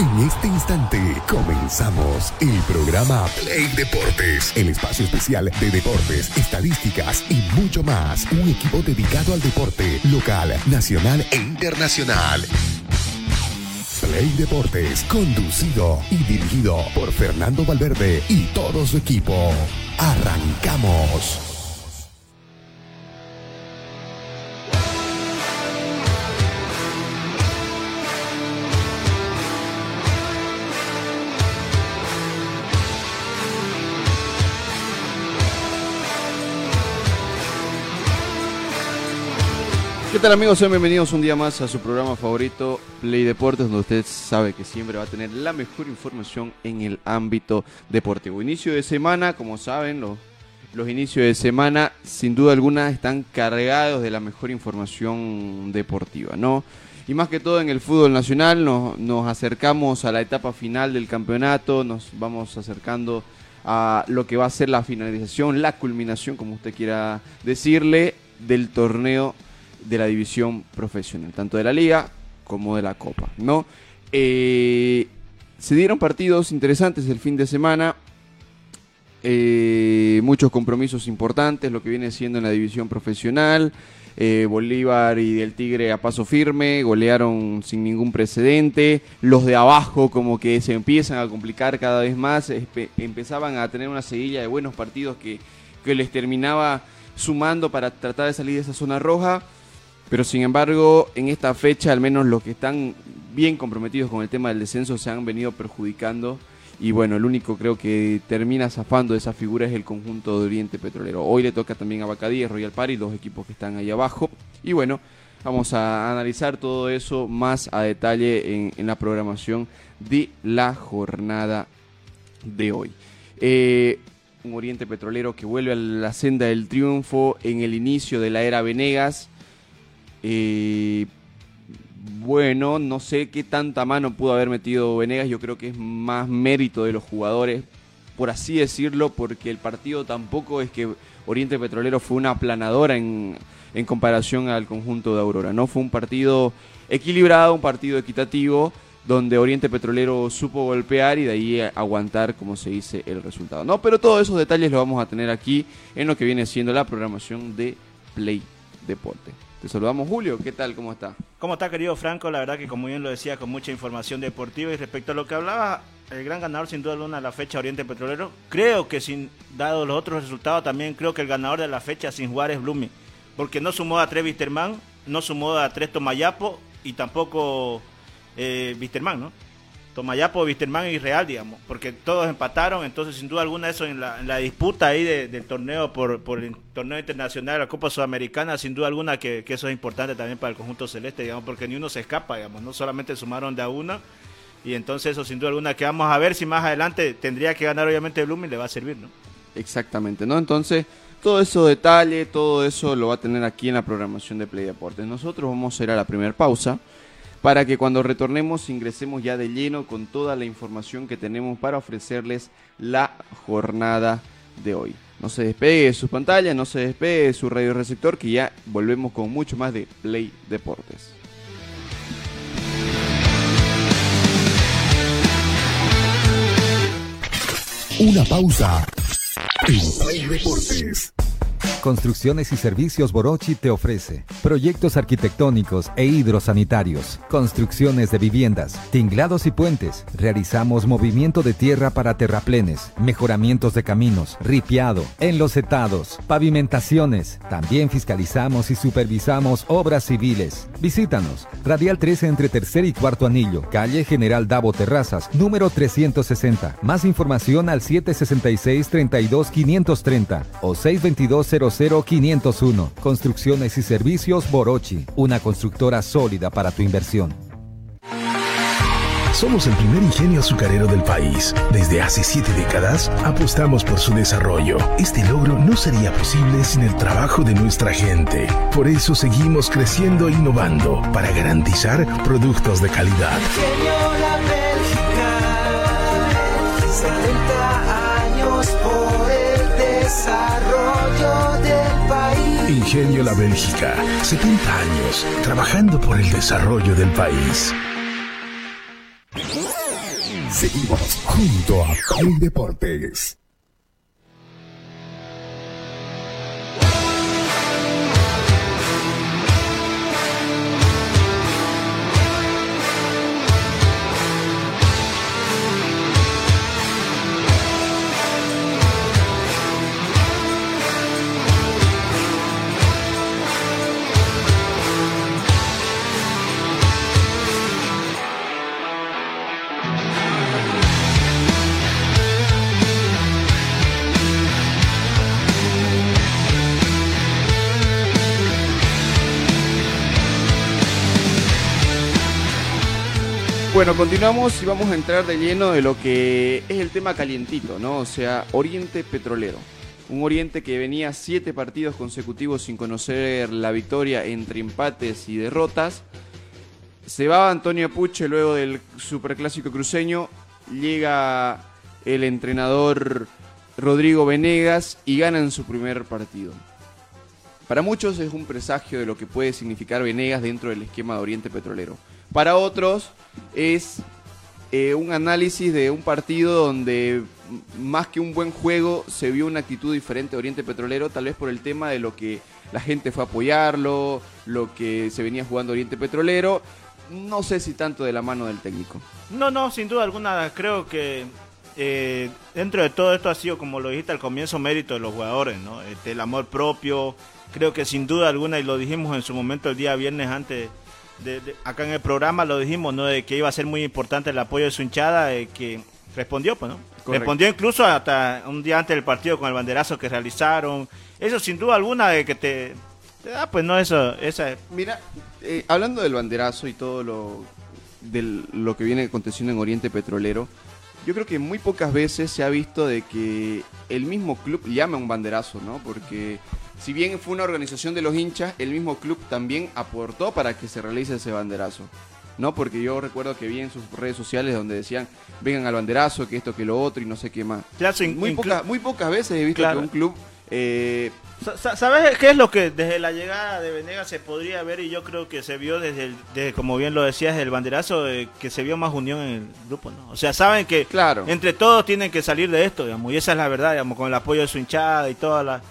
En este instante comenzamos el programa Play Deportes, el espacio especial de deportes, estadísticas y mucho más. Un equipo dedicado al deporte local, nacional e internacional. Play Deportes, conducido y dirigido por Fernando Valverde y todo su equipo. Arrancamos. Tal amigos? Sean bienvenidos un día más a su programa favorito Play Deportes, donde usted sabe que siempre va a tener la mejor información en el ámbito deportivo. Inicio de semana, como saben, los, los inicios de semana sin duda alguna están cargados de la mejor información deportiva, ¿no? Y más que todo en el fútbol nacional nos, nos acercamos a la etapa final del campeonato, nos vamos acercando a lo que va a ser la finalización, la culminación, como usted quiera decirle, del torneo de la división profesional, tanto de la liga como de la copa, ¿no? Eh, se dieron partidos interesantes el fin de semana, eh, muchos compromisos importantes, lo que viene siendo en la división profesional. Eh, Bolívar y el Tigre a paso firme, golearon sin ningún precedente. Los de abajo como que se empiezan a complicar cada vez más, empezaban a tener una seguilla de buenos partidos que, que les terminaba sumando para tratar de salir de esa zona roja. Pero sin embargo, en esta fecha, al menos los que están bien comprometidos con el tema del descenso se han venido perjudicando. Y bueno, el único creo que termina zafando de esa figura es el conjunto de Oriente Petrolero. Hoy le toca también a Bacadíes, Royal Party, dos equipos que están ahí abajo. Y bueno, vamos a analizar todo eso más a detalle en, en la programación de la jornada de hoy. Eh, un Oriente Petrolero que vuelve a la senda del triunfo en el inicio de la era Venegas eh, bueno, no sé qué tanta mano pudo haber metido Venegas. Yo creo que es más mérito de los jugadores, por así decirlo, porque el partido tampoco es que Oriente Petrolero fue una aplanadora en, en comparación al conjunto de Aurora. No fue un partido equilibrado, un partido equitativo donde Oriente Petrolero supo golpear y de ahí aguantar, como se dice, el resultado. No, pero todos esos detalles los vamos a tener aquí en lo que viene siendo la programación de Play Deporte. Te saludamos Julio, ¿qué tal? ¿Cómo está? ¿Cómo está querido Franco? La verdad que como bien lo decía, con mucha información deportiva y respecto a lo que hablaba, el gran ganador sin duda alguna la fecha Oriente Petrolero, creo que sin dado los otros resultados también creo que el ganador de la fecha sin jugar es Blumi, porque no sumó a tres Wisterman, no sumó a tres Tomayapo y tampoco eh, Wisterman, ¿no? Tomayapo, Wisterman y Real, digamos, porque todos empataron, entonces sin duda alguna eso en la, disputa ahí de, del torneo por, el torneo internacional de la Copa Sudamericana, sin duda alguna que, que, eso es importante también para el conjunto celeste, digamos, porque ni uno se escapa, digamos, no solamente sumaron de a uno, y entonces eso sin duda alguna que vamos a ver si más adelante tendría que ganar obviamente Blooming le va a servir, ¿no? Exactamente, ¿no? Entonces, todo eso detalle, todo eso lo va a tener aquí en la programación de Play Deportes. Nosotros vamos a ir a la primera pausa para que cuando retornemos ingresemos ya de lleno con toda la información que tenemos para ofrecerles la jornada de hoy. No se despegue de sus pantallas, no se despegue de su radio receptor, que ya volvemos con mucho más de Play Deportes. Una pausa en Play Deportes. Construcciones y Servicios Borochi te ofrece proyectos arquitectónicos e hidrosanitarios, construcciones de viviendas, tinglados y puentes. Realizamos movimiento de tierra para terraplenes, mejoramientos de caminos, ripiado, enlosetados, pavimentaciones. También fiscalizamos y supervisamos obras civiles. Visítanos. Radial 13 entre tercer y cuarto anillo, calle General Davo Terrazas, número 360. Más información al 766 32 530 o 622 00501. Construcciones y servicios Borochi, una constructora sólida para tu inversión. Somos el primer ingenio azucarero del país. Desde hace siete décadas apostamos por su desarrollo. Este logro no sería posible sin el trabajo de nuestra gente. Por eso seguimos creciendo e innovando para garantizar productos de calidad. Ingenio La Bélgica, 70 años por el desarrollo La Bélgica, 70 años trabajando por el desarrollo del país. Seguimos junto a Play Deportes. Bueno, continuamos y vamos a entrar de lleno de lo que es el tema calientito, ¿no? O sea, Oriente Petrolero. Un Oriente que venía siete partidos consecutivos sin conocer la victoria entre empates y derrotas. Se va Antonio Puche luego del superclásico cruceño. Llega el entrenador Rodrigo Venegas y ganan su primer partido. Para muchos es un presagio de lo que puede significar Venegas dentro del esquema de Oriente Petrolero. Para otros es eh, un análisis de un partido donde más que un buen juego se vio una actitud diferente de Oriente Petrolero, tal vez por el tema de lo que la gente fue a apoyarlo, lo que se venía jugando Oriente Petrolero. No sé si tanto de la mano del técnico. No, no, sin duda alguna, creo que eh, dentro de todo esto ha sido, como lo dijiste al comienzo, mérito de los jugadores, ¿no? Este, el amor propio, creo que sin duda alguna, y lo dijimos en su momento el día viernes antes, de, de- acá en el programa lo dijimos, ¿no? De que iba a ser muy importante el apoyo de su hinchada, eh, que respondió, pues, ¿no? Correcto. Respondió incluso hasta un día antes del partido con el banderazo que realizaron. Eso sin duda alguna de que te... te da, pues, no, eso, esa... Mira, eh, hablando del banderazo y todo lo, del- lo que viene aconteciendo en Oriente Petrolero, yo creo que muy pocas veces se ha visto de que el mismo club llame a un banderazo, ¿no? Porque si bien fue una organización de los hinchas, el mismo club también aportó para que se realice ese banderazo. ¿No? Porque yo recuerdo que vi en sus redes sociales donde decían, vengan al banderazo, que esto, que lo otro y no sé qué más. Claro, Muy, poca- muy pocas veces he visto Claro. que un club eh, ¿Sabes qué es lo que desde la llegada de Venegas se podría ver? Y yo creo que se vio desde, el- desde, como bien lo decías, el banderazo, eh, que se vio más unión en el grupo, ¿no? O sea, saben que Claro. entre todos tienen que salir de esto, digamos, y esa es la verdad, digamos, con el apoyo de su hinchada y toda la...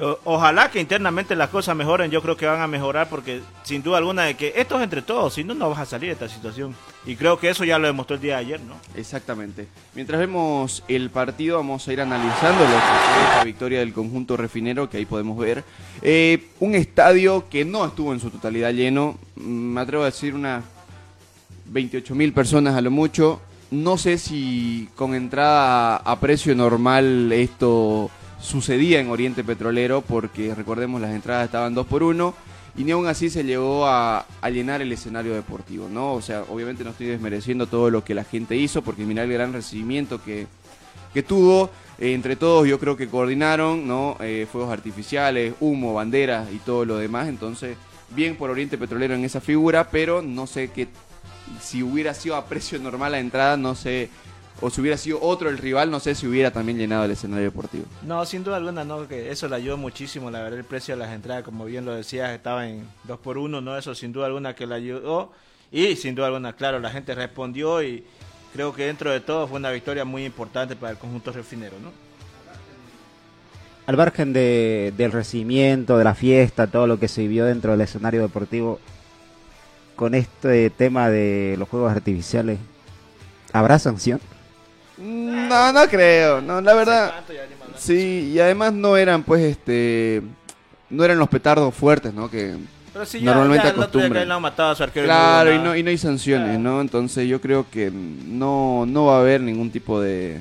o- ojalá que internamente las cosas mejoren, yo creo que van a mejorar porque sin duda alguna de que esto es entre todos, si no, no vas a salir de esta situación. Y creo que eso ya lo demostró el día de ayer, ¿no? Exactamente. Mientras vemos el partido, vamos a ir analizando lo que fue esta victoria del conjunto refinero, que ahí podemos ver. Eh, un estadio que no estuvo en su totalidad lleno, mm, me atrevo a decir unas 28 mil personas a lo mucho. No sé si con entrada a precio normal esto sucedía en Oriente Petrolero, porque recordemos las entradas estaban dos por uno y ni aún así se llegó a, llenar el escenario deportivo, ¿no? O sea, obviamente no estoy desmereciendo todo lo que la gente hizo, porque mira el gran recibimiento que, que tuvo. Eh, entre todos yo creo que coordinaron, ¿no? Eh, fuegos artificiales, humo, banderas y todo lo demás. Entonces, bien por Oriente Petrolero en esa figura, pero no sé qué si hubiera sido a precio normal la entrada, no sé, o si hubiera sido otro el rival, no sé si hubiera también llenado el escenario deportivo. No, sin duda alguna, no, que eso le ayudó muchísimo, la verdad, el precio de las entradas, como bien lo decías, estaba en 2 por 1 no, eso sin duda alguna que le ayudó, y sin duda alguna, claro, la gente respondió y creo que dentro de todo fue una victoria muy importante para el conjunto refinero, ¿no? Al margen de, del recibimiento, de la fiesta, todo lo que se vivió dentro del escenario deportivo, con este tema de los juegos artificiales, ¿habrá sanción? No, no creo, no, la verdad, sí, y además no eran, pues, este, no eran los petardos fuertes, ¿no? Que Pero sí, ya, Normalmente ya acostumbran. no a su arquero. Claro, y no, y no hay sanciones, Claro. ¿no? Entonces yo creo que no, no va a haber ningún tipo de,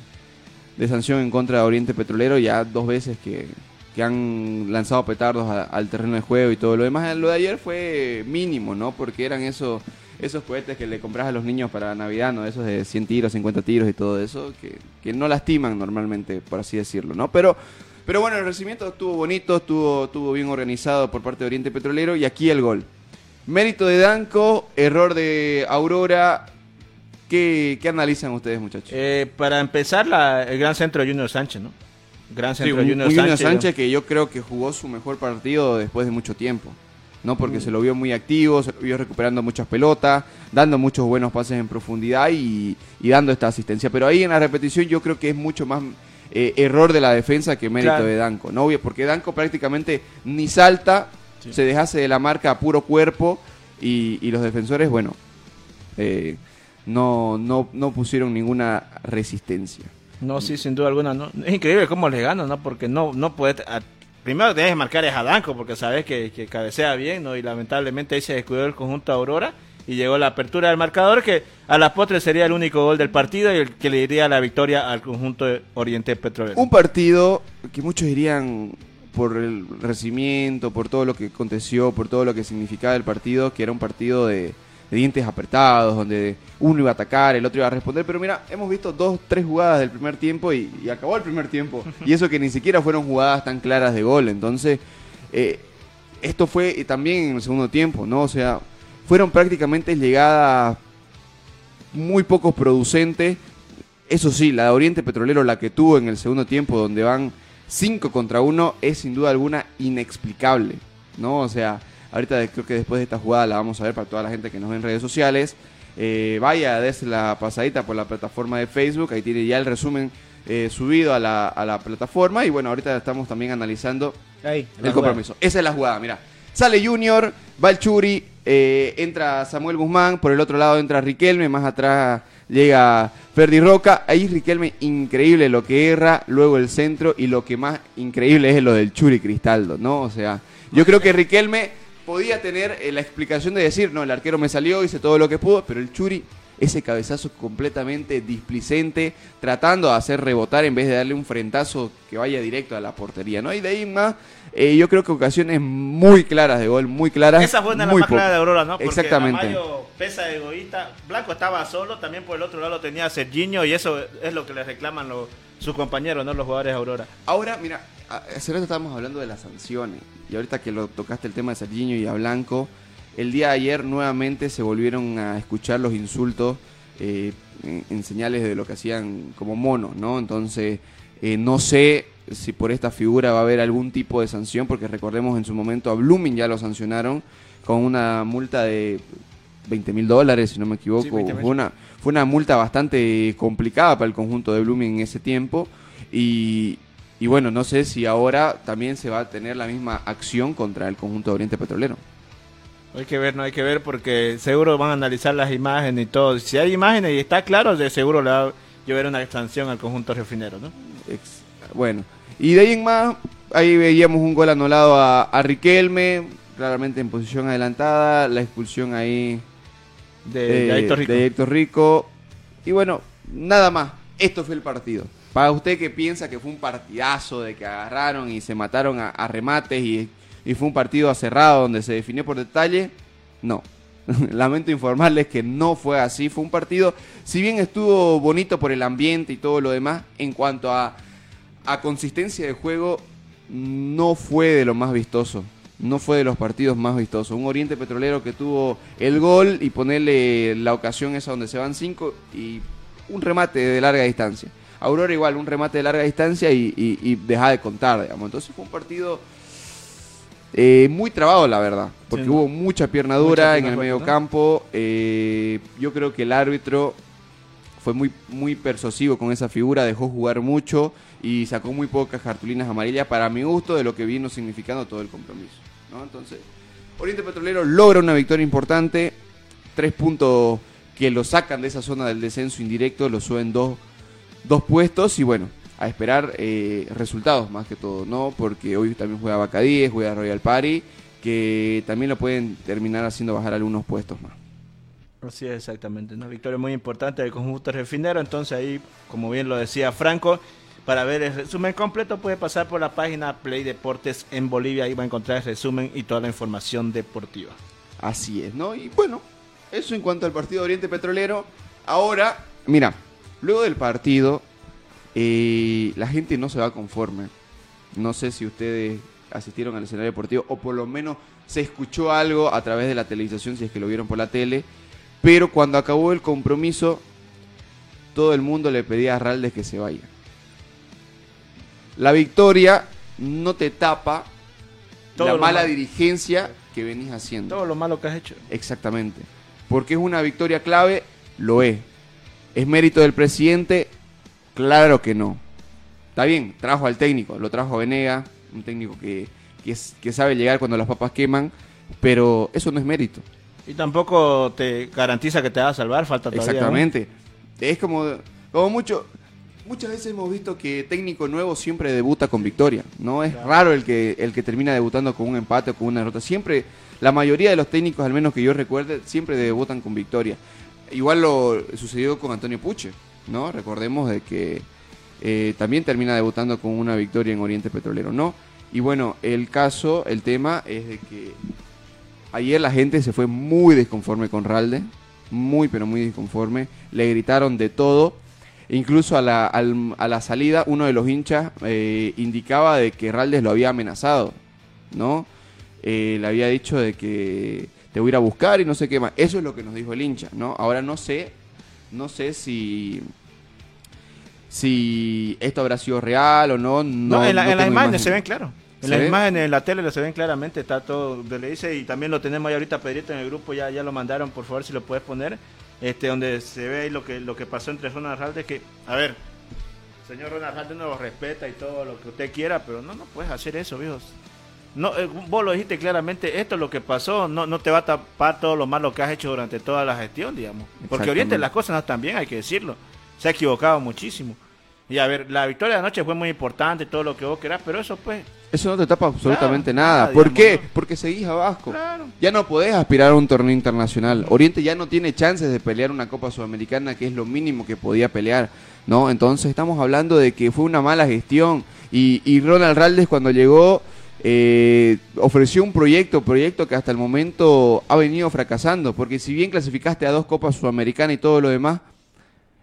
de sanción en contra de Oriente Petrolero. Ya dos veces que, que han lanzado petardos a- al terreno de juego y todo lo demás. Lo de ayer fue mínimo, ¿no? Porque eran esos, esos cohetes que le compras a los niños para Navidad, ¿no? Esos de 100 tiros, 50 tiros y todo eso, que, que no lastiman normalmente, por así decirlo, ¿no? Pero... Pero bueno, el recibimiento estuvo bonito, estuvo, estuvo bien organizado por parte de Oriente Petrolero y aquí el gol. Mérito de Danco, error de Aurora. ¿Qué, qué analizan ustedes, muchachos? Eh, para empezar, la, el gran centro de Junior Sánchez, ¿no? Gran Sí, centro un- de Junior un Junior Sánchez. Sánchez que yo creo que jugó su mejor partido después de mucho tiempo. ¿No? Porque se lo vio muy activo, se lo vio recuperando muchas pelotas, dando muchos buenos pases en profundidad y, y dando esta asistencia. Pero ahí en la repetición yo creo que es mucho más eh, error de la defensa que mérito Claro. de Danco, ¿no? Porque Danco prácticamente ni salta, se dejase de la marca a puro cuerpo y, y los defensores, bueno, eh, no, no, no pusieron ninguna resistencia. No, sí, sin duda alguna. No. Es increíble cómo les ganan, ¿no? Porque no, no puedes... primero tenés que marcar es a Danco, porque sabes que, que cabecea bien, ¿no? Y lamentablemente ahí se descuidó el conjunto Aurora y llegó la apertura del marcador, que a la postre sería el único gol del partido y el que le diría la victoria al conjunto de Oriente Petrolero. Un partido que muchos dirían por el recibimiento, por todo lo que aconteció, por todo lo que significaba el partido, que era un partido de, de dientes apretados, donde uno iba a atacar, el otro iba a responder, pero mira, hemos visto dos, tres jugadas del primer tiempo y, y acabó el primer tiempo, y eso que ni siquiera fueron jugadas tan claras de gol, entonces eh, esto fue eh, también en el segundo tiempo, ¿no? O sea, fueron prácticamente llegadas muy pocos producentes. Eso sí, la de Oriente Petrolero, la que tuvo en el segundo tiempo, donde van 5 contra 1, es sin duda alguna inexplicable. ¿no? O sea, ahorita creo que después de esta jugada la vamos a ver para toda la gente que nos ve en redes sociales. Eh, vaya, des la pasadita por la plataforma de Facebook, ahí tiene ya el resumen eh, subido a la, a la plataforma. Y bueno, ahorita estamos también analizando Ahí, el jugada. compromiso. Esa es la jugada, mira. Sale Junior, va el Churi, eh, entra Samuel Guzmán, por el otro lado entra Riquelme, más atrás llega Ferdi Roca. Ahí Riquelme, increíble lo que erra, luego el centro y lo que más increíble es lo del Churi Cristaldo, ¿no? O sea, yo creo que Riquelme podía tener eh, la explicación de decir, no, el arquero me salió, hice todo lo que pudo, pero el Churi, ese cabezazo completamente displicente, tratando de hacer rebotar en vez de darle un frentazo que vaya directo a la portería, ¿no? Y de ahí más, eh, yo creo que ocasiones muy claras de gol, muy claras. Esa fue una de las más claras de Aurora, ¿no? Porque Exactamente. Pesa egoísta. Blanco estaba solo, también por el otro lado tenía a Serginho y eso es lo que le reclaman los, sus compañeros, ¿no? Los jugadores de Aurora. Ahora, mira, hace rato estábamos hablando de las sanciones. Y ahorita que lo tocaste el tema de Serginho y a Blanco, el día de ayer nuevamente se volvieron a escuchar los insultos eh, en, en señales de lo que hacían como monos, ¿no? Entonces, eh, no sé si por esta figura va a haber algún tipo de sanción, porque recordemos en su momento a Blooming ya lo sancionaron con una multa de 20 mil dólares, si no me equivoco. Sí, 20.000. fue, una, fue una multa bastante complicada para el conjunto de Blooming en ese tiempo. Y, y bueno, no sé si ahora también se va a tener la misma acción contra el conjunto de Oriente Petrolero. Hay que ver, no hay que ver porque seguro van a analizar las imágenes y todo. Si hay imágenes y está claro, de seguro le va a llover una sanción al conjunto refinero, ¿no? Ex- bueno, y de ahí en más, ahí veíamos un gol anulado a, a Riquelme, claramente en posición adelantada, la expulsión ahí De, de eh, Héctor Rico. de Héctor Rico. Y bueno, nada más, esto fue el partido. Para usted que piensa que fue un partidazo, de que agarraron y se mataron a, a remates y, fue un partido cerrado donde se definió por detalle, no. Lamento informarles que no fue así. Fue un partido, si bien estuvo bonito por el ambiente y todo lo demás, en cuanto a, a consistencia de juego, no fue de lo más vistoso. No fue de los partidos más vistosos. Un Oriente Petrolero que tuvo el gol y ponerle la ocasión esa donde se van cinco y un remate de larga distancia. Aurora igual, un remate de larga distancia y, y, y deja de contar, digamos. Entonces fue un partido eh, muy trabado, la verdad. Porque hubo mucha pierna dura Mucha en el medio ¿no? campo. Eh, yo creo que el árbitro fue muy, muy persuasivo con esa figura, dejó jugar mucho y sacó muy pocas cartulinas amarillas para mi gusto de lo que vino significando todo el compromiso. ¿no? Entonces, Oriente Petrolero logra una victoria importante, tres puntos que lo sacan de esa zona del descenso indirecto, lo suben dos, dos puestos y bueno, a esperar eh, resultados más que todo, ¿no? Porque hoy también juega Bacadíes, juega Royal Party, que también lo pueden terminar haciendo bajar algunos puestos más. Así es, exactamente. Una victoria muy importante del conjunto refinero. Entonces ahí, como bien lo decía Franco, para ver el resumen completo puede pasar por la página Play Deportes en Bolivia. Ahí va a encontrar el resumen y toda la información deportiva. Así es, ¿no? Y bueno, eso en cuanto al partido de Oriente Petrolero. Ahora, mira, luego del partido, eh, la gente no se va conforme. No sé si ustedes asistieron al escenario deportivo o por lo menos se escuchó algo a través de la televisación, si es que lo vieron por la tele. Pero cuando acabó el compromiso, todo el mundo le pedía a Raldes que se vaya. La victoria no te tapa Todo la mala malo. dirigencia que venís haciendo. Todo lo malo que has hecho. Exactamente. Porque es una victoria clave, lo es. ¿Es mérito del presidente? Claro que no. Está bien, trajo al técnico, lo trajo a Venega, un técnico que, que, es- que sabe llegar cuando las papas queman, pero eso no es mérito. Y tampoco te garantiza que te va a salvar, falta todavía. Exactamente. Es como, como mucho, muchas veces hemos visto que técnico nuevo siempre debuta con victoria. No es raro el que el que termina debutando con un empate o con una derrota. Siempre, la mayoría de los técnicos, al menos que yo recuerde, siempre debutan con victoria. Igual lo sucedió con Antonio Puche, ¿no? Recordemos de que eh, también termina debutando con una victoria en Oriente Petrolero, ¿no? Y bueno, el caso, el tema es de que ayer la gente se fue muy desconforme con Ralde, muy pero muy desconforme, le gritaron de todo, incluso a la, a la salida uno de los hinchas eh, indicaba de que Raldes lo había amenazado, ¿no? Eh, le había dicho de que te voy a ir a buscar y no sé qué más. Eso es lo que nos dijo el hincha, ¿no? Ahora no sé, no sé si si esto habrá sido real o no. No, No, en, la- no en las imágenes imagen. se ven claro. En ¿Se las imágenes, en la tele se ven claramente, está todo le dice y también lo tenemos ahí ahorita Pedrito en el grupo, ya, ya lo mandaron, por favor si lo puedes poner, este donde se ve ahí lo que, lo que pasó entre Ronald Ralde, que, a ver, señor Ronald Ralde no lo respeta y todo lo que usted quiera, pero no, no puedes hacer eso, viejos. No, eh, vos lo dijiste claramente, esto es lo que pasó, no, no te va a tapar todo lo malo que has hecho durante toda la gestión, digamos. Porque Oriente las cosas no están bien, hay que decirlo. Se ha equivocado muchísimo. Y a ver, la victoria de anoche fue muy importante, todo lo que vos querás, pero eso pues... Eso no te tapa absolutamente Claro, nada. nada, ¿Por digamos, qué? ¿no? Porque seguís abajo. Claro. Ya no podés aspirar a un torneo internacional. Oriente ya no tiene chances de pelear una Copa Sudamericana, que es lo mínimo que podía pelear. ¿no? Entonces estamos hablando de que fue una mala gestión. Y, y Ronald Raldes cuando llegó eh, ofreció un proyecto, proyecto que hasta el momento ha venido fracasando. Porque si bien clasificaste a dos Copas Sudamericanas y todo lo demás,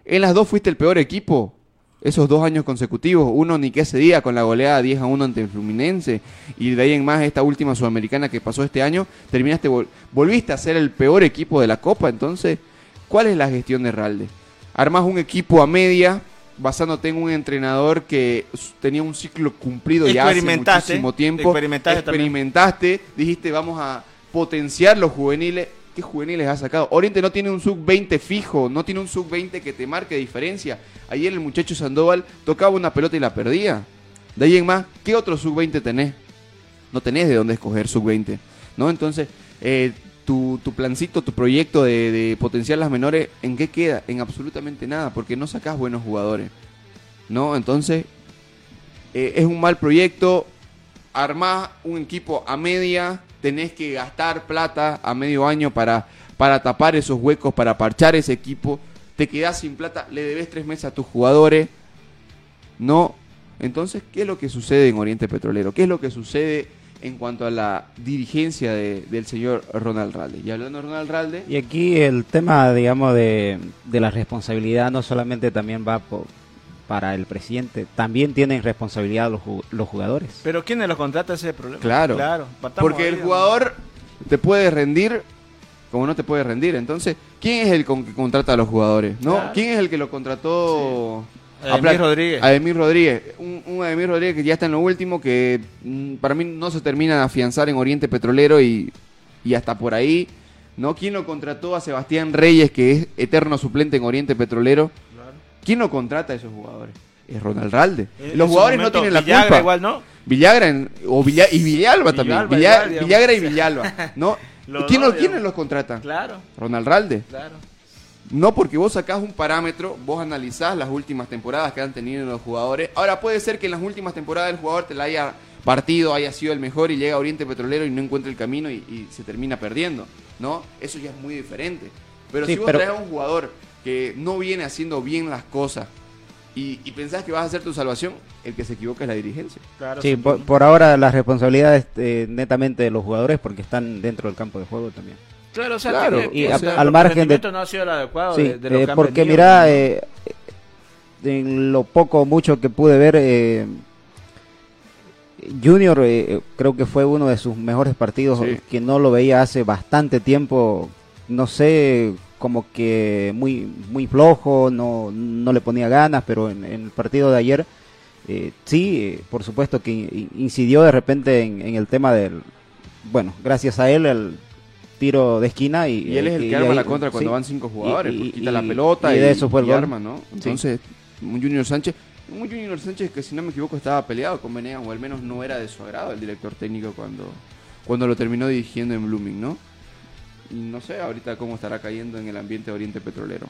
en las dos fuiste el peor equipo. Esos dos años consecutivos, uno ni que ese día con la goleada 10 a 1 ante el Fluminense y de ahí en más esta última sudamericana que pasó este año, terminaste vol- volviste a ser el peor equipo de la Copa, entonces, ¿cuál es la gestión de Ralde? Armas un equipo a media basándote en un entrenador que tenía un ciclo cumplido ya hace muchísimo tiempo, experimentaste también. experimentaste, dijiste vamos a potenciar los juveniles. ¿Qué juveniles ha sacado? Oriente no tiene un sub-20 fijo, no tiene un sub-20 que te marque diferencia. Ayer el muchacho Sandoval tocaba una pelota y la perdía. De ahí en más, ¿qué otro sub-20 tenés? No tenés de dónde escoger sub-20. ¿No? Entonces, eh, tu, tu plancito, tu proyecto de, potenciar las menores, ¿en qué queda? En absolutamente nada, porque no sacás buenos jugadores. ¿No? Entonces, eh, es un mal proyecto. Armás un equipo a media, tenés que gastar plata a medio año para, para tapar esos huecos, para parchar ese equipo. Te quedás sin plata, le debes tres meses a tus jugadores. No. Entonces, ¿qué es lo que sucede en Oriente Petrolero? ¿Qué es lo que sucede en cuanto a la dirigencia de- del señor Ronald Ralde? Y hablando de Ronald Ralde, Y aquí el tema, digamos, de, de la responsabilidad no solamente también va para el presidente, también tienen responsabilidad los, los jugadores. Pero ¿quiénes los contrata ese es el problema? Claro. Claro. Porque ahí, el ¿no? jugador te puede rendir como no te puede rendir. Entonces, ¿quién es el con que contrata a los jugadores? ¿No? Claro. ¿Quién es el que lo contrató? Ademir Rodríguez. Ademir Rodríguez. Un, un Ademir Rodríguez que ya está en lo último, que mm, para mí no se termina de afianzar en Oriente Petrolero y, y hasta por ahí. ¿No? ¿Quién lo contrató a Sebastián Reyes, que es eterno suplente en Oriente Petrolero? ¿Quién lo contrata a esos jugadores? Es Ronald Ralde. En Los jugadores momento, no tienen la Villagra culpa. igual, ¿no? Villagra en- o Villa- y Villalba también. Villa-. Villagra y Villalba. ¿no? Los ¿Quién dos, ¿Quiénes los contratan? Claro, Ronald Ralde. claro. No porque vos sacás un parámetro, vos analizás las últimas temporadas que han tenido los jugadores. Ahora puede ser que en las últimas temporadas el jugador te la haya partido, haya sido el mejor y llega a Oriente Petrolero y no encuentra el camino y, y se termina perdiendo. ¿No? Eso ya es muy diferente. Pero Sí, si vos pero- traes a un jugador que no viene haciendo bien las cosas y, y pensás que vas a hacer tu salvación, el que se equivoca es la dirigencia. claro Sí, por, por ahora la responsabilidad es eh, netamente de los jugadores porque están dentro del campo de juego también. Claro, o sea, Claro, tiene- y o a- sea, al margen de- no ha sido el adecuado Sí, de, de lo eh, que porque venido, mira, ¿no? eh, en lo poco o mucho que pude ver, eh, Junior eh, creo que fue uno de sus mejores partidos Sí. que no lo veía hace bastante tiempo, no sé, como que muy muy flojo, no, no le ponía ganas, pero en, en el partido de ayer eh, sí, eh, por supuesto que in- incidió de repente en, en el tema del, bueno, gracias a él el tiro de esquina y, Y él es el que arma ahí- la contra cuando sí. van cinco jugadores, Y- porque y- quita la pelota y de eso fue el arma, ¿no? Entonces, un Junior Sánchez, un Junior Sánchez que si no me equivoco estaba peleado con Venegas, o al menos no era de su agrado el director técnico cuando, cuando lo terminó dirigiendo en Blooming, ¿no? Y no sé ahorita cómo estará cayendo en el ambiente de Oriente Petrolero.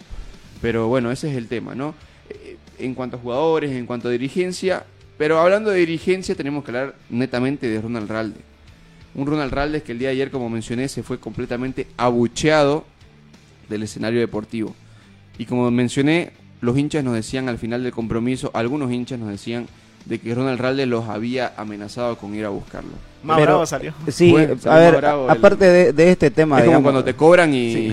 Pero bueno, ese es el tema, ¿no? Eh, En cuanto a jugadores, en cuanto a dirigencia, pero hablando de dirigencia tenemos que hablar netamente de Ronald Ralde. Un Ronald Raldes que el día de ayer, como mencioné, se fue completamente abucheado del escenario deportivo. Y como mencioné, los hinchas nos decían al final del compromiso, algunos hinchas nos decían de que Ronald Raldes los había amenazado con ir a buscarlo. Más Pero- bravo salió. Sí, salió a ver, el- aparte de, de este tema, es como cuando te cobran y,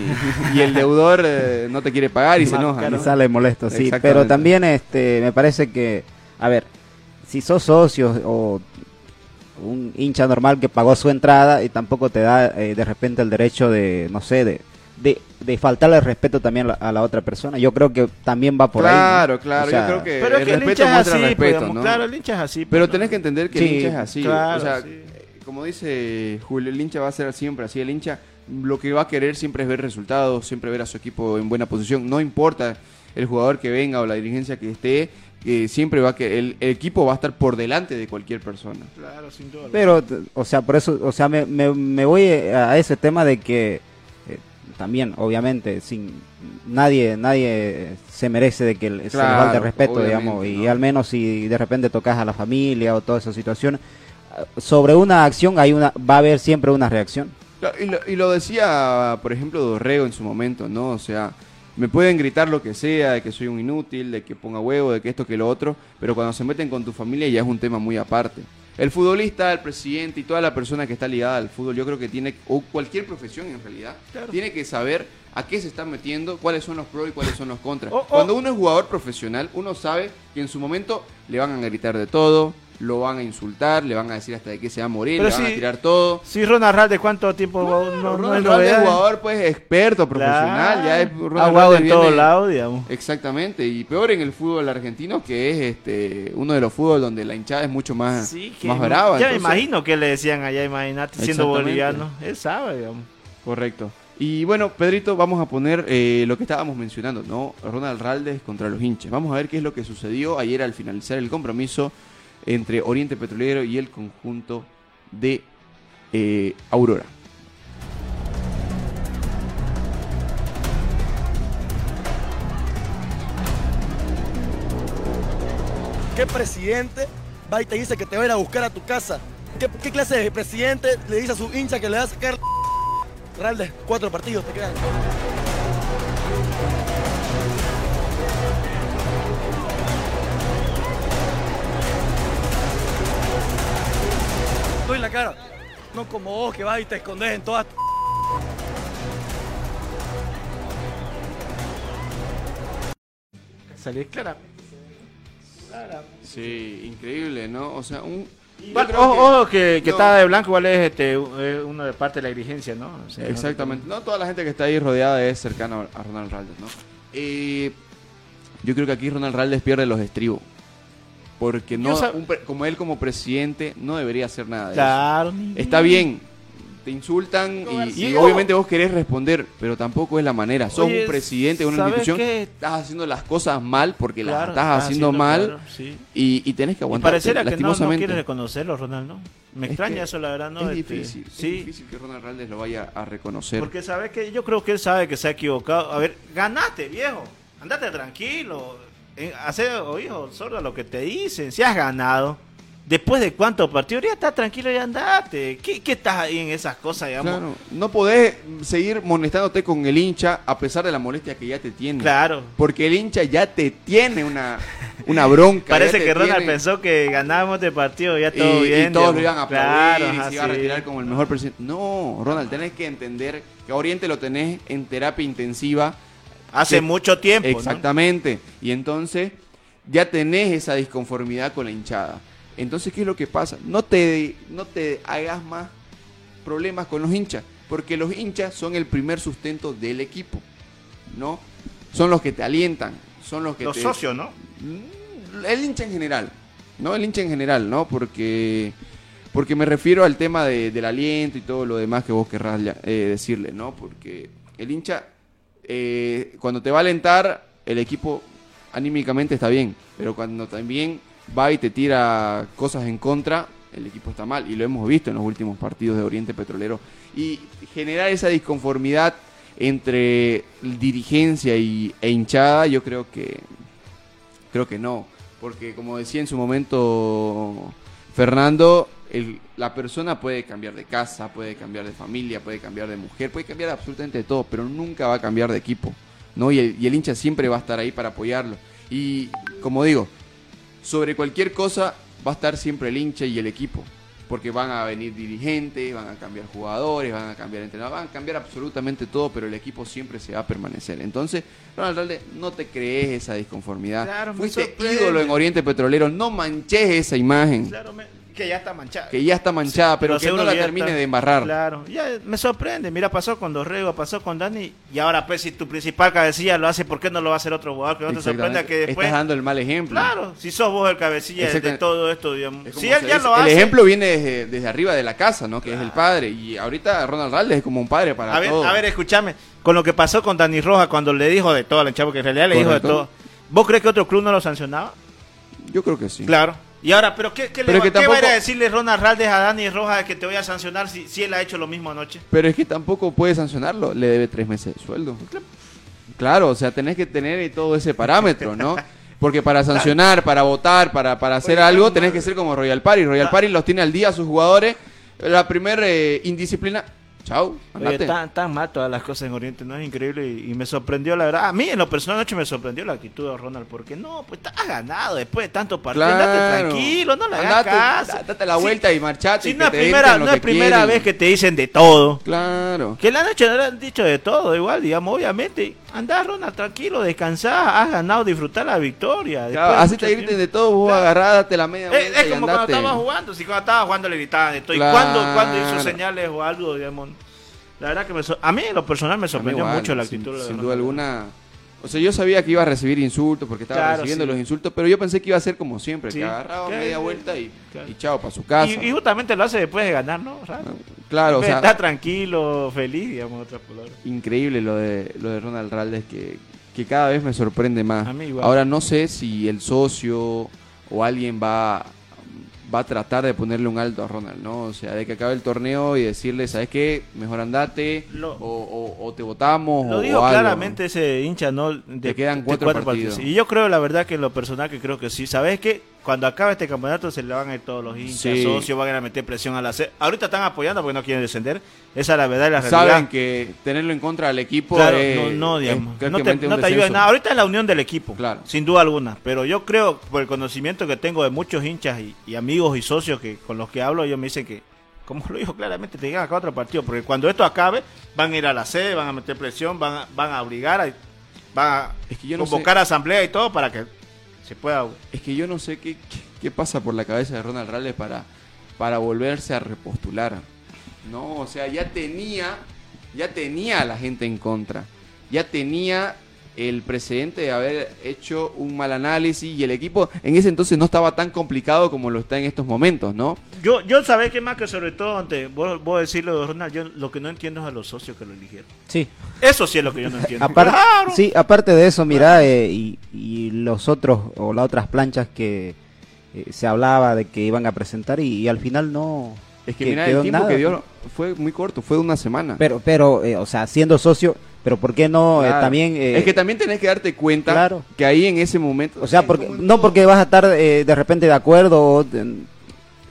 y el deudor eh, no te quiere pagar y se enoja. y sale molesto, sí. Pero también este, me parece que, a ver, si sos socio o un hincha normal que pagó su entrada y tampoco te da eh, de repente el derecho de, no sé, de, de, de faltarle el respeto también a la, a la otra persona. Yo creo que también va por Claro, ahí. ¿no? claro, O sea, yo creo que Pero es el que el respeto hincha es muestra así, pues, respeto, digamos, ¿no? claro, el hincha es así. Pero pues, tenés que entender que Sí, el hincha es así. claro, o sea, sí. como dice Julio, el hincha va a ser siempre así. El hincha lo que va a querer siempre es ver resultados, siempre ver a su equipo en buena posición. No importa el jugador que venga o la dirigencia que esté, que siempre va a que el, el equipo va a estar por delante de cualquier persona. Claro, sin duda. Pero, o sea, por eso, o sea, me, me, me voy a ese tema de que eh, también, obviamente, sin nadie nadie se merece de que el- se le Claro, falte respeto, digamos, y ¿no? al menos si de repente tocas a la familia o toda esa situación, eh, sobre una acción hay una va a haber siempre una reacción. Claro, Y lo, y lo decía, por ejemplo, Dorrego en su momento, ¿no? O sea, me pueden gritar lo que sea, de que soy un inútil, de que ponga huevo, de que esto, que lo otro, pero cuando se meten con tu familia ya es un tema muy aparte. El futbolista, el presidente y toda la persona que está ligada al fútbol, yo creo que tiene, o cualquier profesión en realidad, tiene que saber a qué se están metiendo, cuáles son los pros y cuáles son los contras. Cuando uno es jugador profesional, uno sabe que en su momento le van a gritar de todo, lo van a insultar, le van a decir hasta de qué se va a morir, Pero le van a tirar todo. Sí, Ronald Ralde, ¿cuánto tiempo no, no, Ronald es jugador pues experto, profesional, ya es Ronald en todos lados, digamos. Exactamente, y peor en el fútbol argentino que es este uno de los fútbol donde la hinchada es mucho más, Sí, que más brava. Ya me imagino que le decían allá, imagínate, siendo boliviano. Él sabe, digamos. Correcto. Y bueno, Pedrito, vamos a poner eh, lo que estábamos mencionando, ¿no? Ronald Raldes contra los hinchas. Vamos a ver qué es lo que sucedió ayer al finalizar el compromiso entre Oriente Petrolero y el conjunto de eh, Aurora. ¿Qué presidente va y te dice que te va a ir a buscar a tu casa? ¿Qué, clase de presidente le dice a su hincha que le va a sacar Ralde, cuatro partidos te quedan? Doy la cara. No como vos que vas y te escondes en todas Salir clara. Sí, increíble, ¿no? O sea, un... creo ojo, que- ojo, que, que no. está de blanco, igual es este, uno de parte de la dirigencia, ¿no? O sea, Exactamente. No toda la gente que está ahí rodeada es cercana a Ronald Raldes, ¿no? Eh, yo creo que aquí Ronald Raldes pierde los estribos. Porque no, un pre- como él como presidente no debería hacer nada de Claro. eso. Está bien, te insultan y, obviamente vos querés responder, pero tampoco es la manera. Sos Oye, un presidente de una ¿sabes institución, qué? estás haciendo las cosas mal porque las estás haciendo mal claro, sí. y, y tenés que Y aguantar. pareciera que no, no lastimosamente. quiere reconocerlo, Ronald, ¿no? Me Es extraña que eso, la verdad, ¿no? Es Este, difícil, Sí, es difícil que Ronald Raldes lo vaya a reconocer. Porque sabes que yo creo que él sabe que se ha equivocado. A ver, ganaste, viejo. Andate tranquilo. Eh, Hace oído sordo a lo que te dicen. Si has ganado. Después de cuántos partidos, ya estás tranquilo y andate. ¿Qué, qué estás ahí en esas cosas, digamos? Claro, no podés seguir molestándote con el hincha a pesar de la molestia que ya te tiene. Claro. Porque el hincha ya te tiene una, una bronca. Parece que Ronald tiene- pensó que ganábamos este partido, ya y, todo y bien. todos lo iban a aplaudir Claro, y se iba a retirar como el mejor presidente. No, Ronald, tenés que entender que a Oriente lo tenés en terapia intensiva. Hace que- mucho tiempo. ¿no? Exactamente. Y entonces ya tenés esa disconformidad con la hinchada. Entonces, ¿qué es lo que pasa? No te, no te hagas más problemas con los hinchas, porque los hinchas son el primer sustento del equipo, ¿no? Son los que te alientan, son los que Los te... socios, ¿no? Mm, El hincha en general, ¿no? El hincha en general, ¿no? Porque Porque me refiero al tema de- del aliento y todo lo demás que vos querrás eh, decirle, ¿no? Porque el hincha, eh, cuando te va a alentar, el equipo anímicamente está bien, pero cuando también va y te tira cosas en contra, el equipo está mal. Y lo hemos visto en los últimos partidos de Oriente Petrolero. Y generar esa disconformidad entre dirigencia y, e hinchada, yo creo que creo que no, porque como decía en su momento Fernando, el- la persona puede cambiar de casa, puede cambiar de familia, puede cambiar de mujer, puede cambiar absolutamente de todo, pero nunca va a cambiar de equipo, ¿no? Y el, y el hincha siempre va a estar ahí para apoyarlo. Y como digo, sobre cualquier cosa va a estar siempre el hincha y el equipo. Porque van a venir dirigentes, van a cambiar jugadores, van a cambiar entrenadores, van a cambiar absolutamente todo, pero el equipo siempre se va a permanecer. Entonces, Ronald Ralde, no te crees esa disconformidad. Claro, Fuiste ídolo en Oriente Petrolero, no manches esa imagen, Claro, me- que ya está manchada. que ya está manchada, pero que no seguro la termine está- de embarrar. Claro, ya me sorprende. Mira, pasó con Dorrego, pasó con Dani. Y ahora, pues, si tu principal cabecilla lo hace, ¿por qué no lo va a hacer otro jugador? Que no te sorprenda que después. Estás dando el mal ejemplo. Claro, si sos vos el cabecilla de todo esto, digamos. Es Si él ya dice, lo el hace. ejemplo viene desde, desde arriba de la casa, ¿no? Que es el padre. Y ahorita Ronald Ralde es como un padre para A ver, todos. a ver, escúchame. Con lo que pasó con Dani Roja cuando le dijo de todo al chavo, que en realidad le dijo de todo. ¿Vos crees que otro club no lo sancionaba? Yo creo que sí. Claro. Y ahora, ¿pero qué, qué le Pero va, qué va a ir a decirle Ronald Raldes a Dani Roja de que te voy a sancionar si, si él ha hecho lo mismo anoche? Pero es que tampoco puede sancionarlo, le debe tres meses de sueldo. Claro, o sea, tenés que tener todo ese parámetro, ¿no? Porque para sancionar, para votar, para, para hacer algo, tenés que ser como Royal Party. Royal Party los tiene al día a sus jugadores. La primera indisciplina, chau, andate. tan, mal todas las cosas en Oriente, ¿no? Es increíble y, y me sorprendió, la verdad. A mí, en lo personal, anoche me sorprendió la actitud de Ronald, porque no, pues estás ganado después de tanto partido. Claro. Andate tranquilo, no hagas Andate, caso. da- date la Sí, vuelta y marchate. Y no que primera, no es primera quieren. vez que te dicen de todo. Claro. Que la noche no le han dicho de todo, igual, digamos, obviamente. Andá, Ronald, tranquilo, descansá, has ganado, disfrutar la victoria. Claro, así te griten de todo, vos Claro. agarrá, date la media Es, como cuando estaba jugando, si cuando estaba jugando le gritaban de todo. ¿Y Claro. cuándo, cuándo hizo señales o algo, digamos? La verdad que me a mí en lo personal me sorprendió igual, mucho la sin- actitud. de Sin, Ronald. duda alguna. O sea, yo sabía que iba a recibir insultos porque estaba Claro, recibiendo sí. los insultos, pero yo pensé que iba a ser como siempre, Sí. que agarraba Claro, media vuelta y, Claro. y chao, para su casa. Y, y justamente lo hace después de ganar, ¿no? O sea, claro, o sea, está tranquilo, feliz, digamos, en otras palabras. increíble lo de lo de Ronald Raldes que, que cada vez me sorprende más. A mí igual. Ahora no sé si el socio o alguien va va a tratar de ponerle un alto a Ronald, ¿no? O sea, de que acabe el torneo y decirle, ¿sabes qué? Mejor andate Lo- o, o- o te votamos Lo o, digo algo, claramente ese hincha, ¿no? De, Te quedan de cuatro partidos. Y yo creo, la verdad, que en lo personal que creo que sí. ¿Sabes qué? Cuando acabe este campeonato se le van a ir todos los hinchas, Sí. socios, van a meter presión a la C. Ahorita están apoyando porque no quieren descender. Esa es la verdad y la realidad. Saben que tenerlo en contra del equipo Claro, es, no, no, es digamos, no te, no ayuda en nada. Ahorita es la unión del equipo, Claro. sin duda alguna. Pero yo creo, por el conocimiento que tengo de muchos hinchas y, y amigos y socios que con los que hablo, ellos me dicen que, como lo dijo claramente, te llegan acá otro partido. Porque cuando esto acabe, van a ir a la sede, van a meter presión, van a, van a obligar, a, van a Es que yo no convocar a asamblea y todo para que se pueda. Es que yo no sé qué, qué, pasa por la cabeza de Ronald Rales para, para volverse a repostular. No, o sea, ya tenía, ya tenía a la gente en contra. Ya tenía el precedente de haber hecho un mal análisis y el equipo en ese entonces no estaba tan complicado como lo está en estos momentos, ¿no? Yo, yo sabés que más que sobre todo, antes, vos, vos decirlo de Ronald, yo lo que no entiendo es a los socios que lo eligieron. Sí. Eso sí es lo que yo no entiendo. Claro. sí, aparte de eso, mira, eh, y, y los otros o las otras planchas que eh, se hablaba de que iban a presentar y, y al final no. Es que, que mira, quedó el tiempo nada. que dio fue muy corto, fue de una semana. Pero, pero, eh, o sea, siendo socio, pero ¿por qué no eh, también? eh, es que también tenés que darte cuenta Claro. que ahí en ese momento... o sea, es porque, no porque vas a estar eh, de repente de acuerdo o,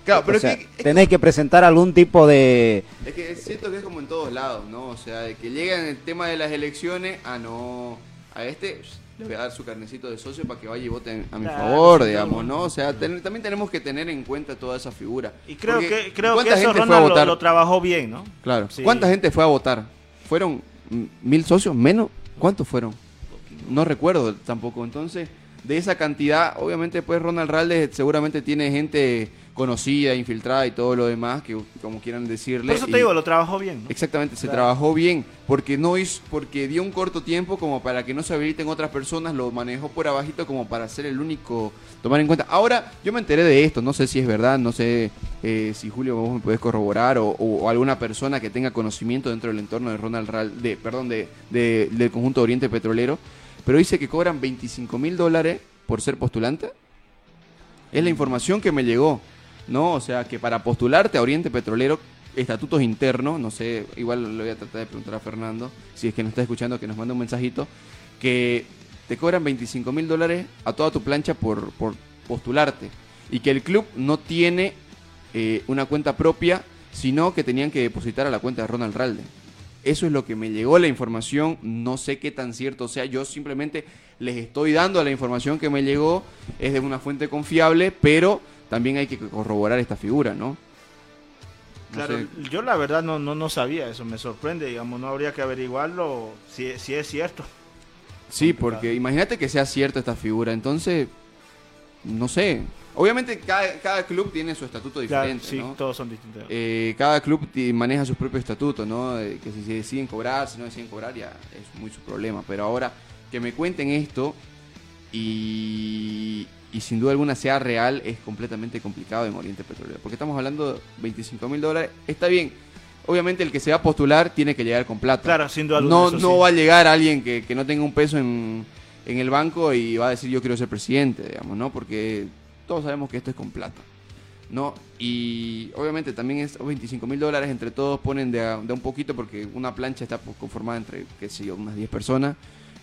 Claro, o pero es sea, que- es tenés que presentar algún tipo de... Es que siento que es como en todos lados, ¿no? O sea, de que llegan el tema de las elecciones, ah, no, a este le voy a dar su carnecito de socio para que vaya y vote a mi Claro, favor, digamos. ¿no? O sea, ten- también tenemos que tener en cuenta toda esa figura. Y creo Porque, que, creo que ¿cuánta eso gente fue a Ronald lo, votar? lo trabajó bien, ¿no? Claro. Sí. ¿Cuánta gente fue a votar? ¿Fueron mil socios? ¿Menos? ¿Cuántos fueron? No recuerdo tampoco. Entonces, de esa cantidad, obviamente pues Ronald Raldes seguramente tiene gente conocida, infiltrada y todo lo demás, que como quieran decirle. Por eso y- te digo, lo trabajó bien. ¿no? Exactamente, se trabajó bien, porque no hizo, porque dio un corto tiempo como para que no se habiliten otras personas, lo manejó por abajito como para ser el único tomar en cuenta. Ahora, yo me enteré de esto, no sé si es verdad, no sé eh, si Julio vos me podés corroborar o, o alguna persona que tenga conocimiento dentro del entorno de Ronald Ral, de, perdón, de, de- del conjunto Oriente Petrolero, pero dice que cobran 25 mil dólares por ser postulante. Es la información que me llegó, ¿no? O sea, que para postularte a Oriente Petrolero, estatutos internos, no sé, igual le voy a tratar de preguntar a Fernando, si es que nos está escuchando, que nos mande un mensajito, que te cobran 25 mil dólares a toda tu plancha por, por postularte. Y que el club no tiene eh, una cuenta propia, sino que tenían que depositar a la cuenta de Ronald Ralde. Eso es lo que me llegó la información, no sé qué tan cierto sea, yo simplemente les estoy dando la información que me llegó, es de una fuente confiable, pero también hay que corroborar esta figura, ¿no? No Claro, sé. yo la verdad no, no, no sabía eso, me sorprende, digamos, no habría que averiguarlo si, si es cierto. Sí, porque imagínate que sea cierta esta figura, entonces, no sé. Obviamente cada, cada club tiene su estatuto Claro, diferente, sí, ¿no? todos son distintos. Eh, cada club maneja sus propios estatutos, ¿no? Eh, que si se deciden cobrar, si no deciden cobrar, ya es muy su problema. Pero ahora, que me cuenten esto y, y sin duda alguna sea real, es completamente complicado en Oriente Petrolero. Porque estamos hablando de 25 mil dólares, está bien. Obviamente el que se va a postular tiene que llegar con plata. Claro, sin duda alguna, No, no sí. va a llegar alguien que, que no tenga un peso en, en el banco y va a decir yo quiero ser presidente, digamos, ¿no? Porque todos sabemos que esto es con plata. ¿no? Y obviamente también es 25 mil dólares, entre todos ponen de un poquito porque una plancha está conformada entre, qué sé yo, unas 10 personas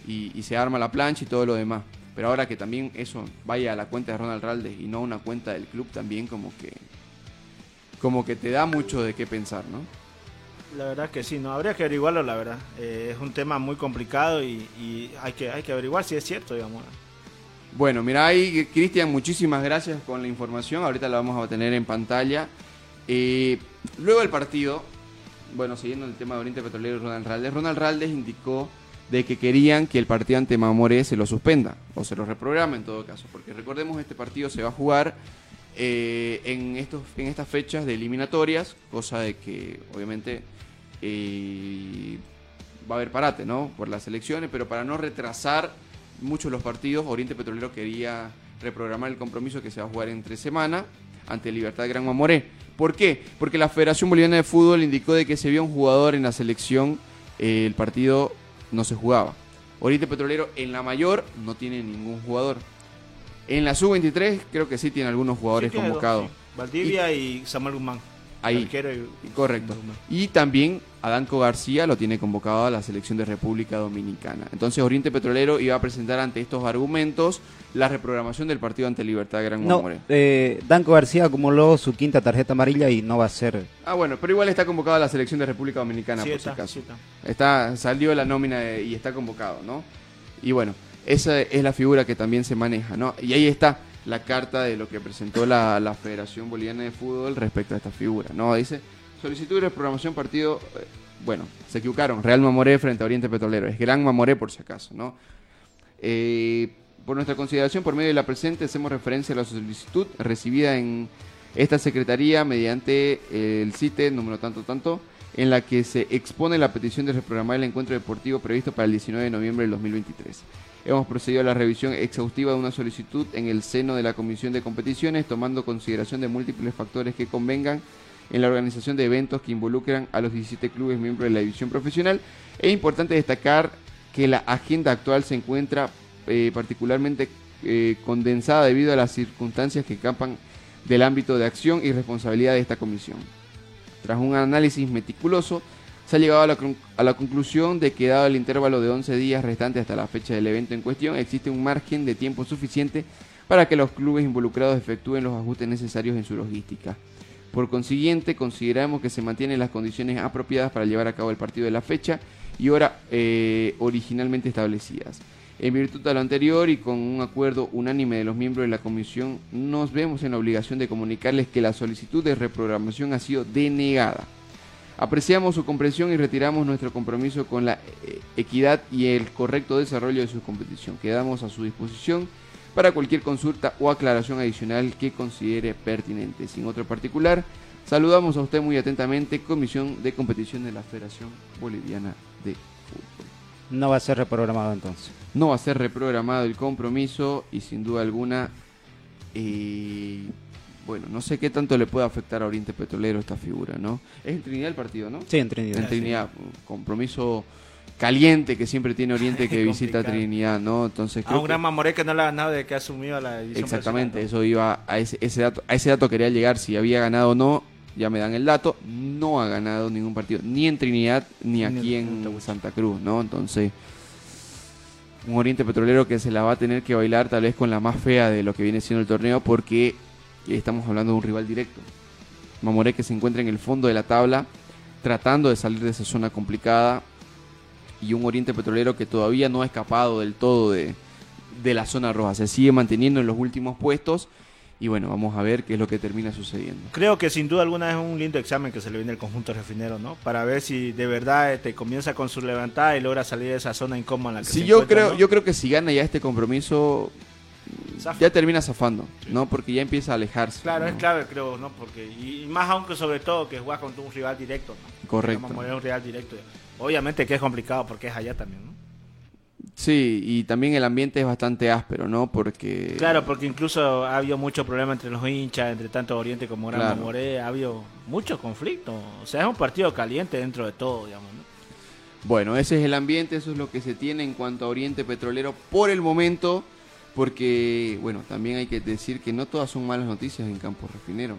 y, y se arma la plancha y todo lo demás. Pero ahora que también eso vaya a la cuenta de Ronald Raldes y no a una cuenta del club, también como que como que te da mucho de qué pensar, ¿no? La verdad que sí, no habría que averiguarlo, la verdad. Eh, es un tema muy complicado y, y hay que hay que averiguar si es cierto, digamos. Bueno, mira ahí, Cristian, muchísimas gracias con la información. Ahorita la vamos a tener en pantalla. Eh, luego del partido, bueno, siguiendo el tema de Oriente Petrolero y Ronald Raldes, Ronald Raldes indicó de que querían que el partido ante Mamoré se lo suspenda o se lo reprograme en todo caso, porque recordemos este partido se va a jugar eh, en estos en estas fechas de eliminatorias, cosa de que obviamente eh, va a haber parate, ¿no? Por las elecciones, pero para no retrasar muchos los partidos, Oriente Petrolero quería reprogramar el compromiso que se va a jugar entre semana ante Libertad de Gran Mamoré. ¿Por qué? Porque la Federación Boliviana de Fútbol indicó de que si había un jugador en la selección, eh, el partido no se jugaba. Oriente Petrolero en la mayor no tiene ningún jugador. En la sub-23 creo que sí tiene algunos jugadores Sí, tiene dos, convocados. sí. Valdivia y, Samuel Guzmán. Ahí. Y- Correcto. Y también Adanco García lo tiene convocado a la selección de República Dominicana. Entonces Oriente Petrolero iba a presentar ante estos argumentos la reprogramación del partido ante Libertad de Gran No, eh, Danco García acumuló su quinta tarjeta amarilla y no va a ser. Ah, bueno, pero igual está convocado a la selección de República Dominicana, Sí, por está, si acaso. sí está. Está, salió la nómina de- y está convocado, ¿no? Y bueno, esa es la figura que también se maneja, ¿no? Y ahí está la carta de lo que presentó la, la Federación Boliviana de Fútbol respecto a esta figura, ¿no? Dice, solicitud de reprogramación partido, eh, bueno, se equivocaron, Real Mamoré frente a Oriente Petrolero, es Gran Mamoré por si acaso, ¿no? Eh, por nuestra consideración, por medio de la presente, hacemos referencia a la solicitud recibida en esta secretaría mediante eh, el CITE número tanto tanto, en la que se expone la petición de reprogramar el encuentro deportivo previsto para el 19 de noviembre del 2023. Hemos procedido a la revisión exhaustiva de una solicitud en el seno de la Comisión de Competiciones, tomando consideración de múltiples factores que convengan en la organización de eventos que involucran a los 17 clubes miembros de la división profesional. Es importante destacar que la agenda actual se encuentra eh, particularmente eh, condensada debido a las circunstancias que escapan del ámbito de acción y responsabilidad de esta comisión. Tras un análisis meticuloso, se ha llegado a la, conclusión de que dado el intervalo de 11 días restantes hasta la fecha del evento en cuestión, existe un margen de tiempo suficiente para que los clubes involucrados efectúen los ajustes necesarios en su logística. Por consiguiente, consideramos que se mantienen las condiciones apropiadas para llevar a cabo el partido de la fecha y hora eh, originalmente establecidas. En virtud de lo anterior y con un acuerdo unánime de los miembros de la comisión, nos vemos en la obligación de comunicarles que la solicitud de reprogramación ha sido denegada. Apreciamos su comprensión y retiramos nuestro compromiso con la eh, equidad y el correcto desarrollo de su competición. Quedamos a su disposición para cualquier consulta o aclaración adicional que considere pertinente. Sin otro particular, saludamos a usted muy atentamente, Comisión de Competición de la Federación Boliviana de Fútbol. No va a ser reprogramado entonces. No va a ser reprogramado el compromiso y sin duda alguna, eh, bueno, no sé qué tanto le puede afectar a Oriente Petrolero esta figura, ¿no? Es en Trinidad el partido, ¿no? Sí, en Trinidad. En Trinidad, compromiso caliente que siempre tiene Oriente que visita. Trinidad, ¿no? Entonces A un que- gran Mamoré que no le ha ganado desde que ha asumido la división Exactamente, eso iba a ese, ese dato, a ese dato quería llegar, si había ganado o no, ya me dan el dato, no ha ganado ningún partido, ni en Trinidad ni Ni aquí en. Santa Cruz, ¿no? Entonces, un Oriente Petrolero que se la va a tener que bailar tal vez con la más fea de lo que viene siendo el torneo, porque estamos hablando de un rival directo. Mamoré que se encuentra en el fondo de la tabla, tratando de salir de esa zona complicada, y un Oriente Petrolero que todavía no ha escapado del todo de, de la zona roja. Se sigue manteniendo en los últimos puestos y bueno, vamos a ver qué es lo que termina sucediendo. Creo que sin duda alguna es un lindo examen que se le viene al conjunto refinero, ¿no? Para ver si de verdad este, comienza con su levantada y logra salir de esa zona incómoda en la que Sí, se yo creo, ¿no? yo creo que si gana ya este compromiso, Zafa. ya termina zafando, ¿no? Porque ya empieza a alejarse. Claro, ¿no? es clave, creo, ¿no? Porque, y, más aunque sobre todo que juegas contra un rival directo, ¿no? Correcto. Vamos a un rival directo. Obviamente que es complicado porque es allá también, ¿no? Sí, y también el ambiente es bastante áspero, ¿no? Porque... Claro, porque incluso ha habido mucho problema entre los hinchas, entre tanto Oriente como Gran Claro. Mamoré, ha habido mucho conflicto. O sea, es un partido caliente dentro de todo, digamos, ¿no? Bueno, ese es el ambiente, eso es lo que se tiene en cuanto a Oriente Petrolero por el momento, porque, bueno, también hay que decir que no todas son malas noticias en Campo Refinero.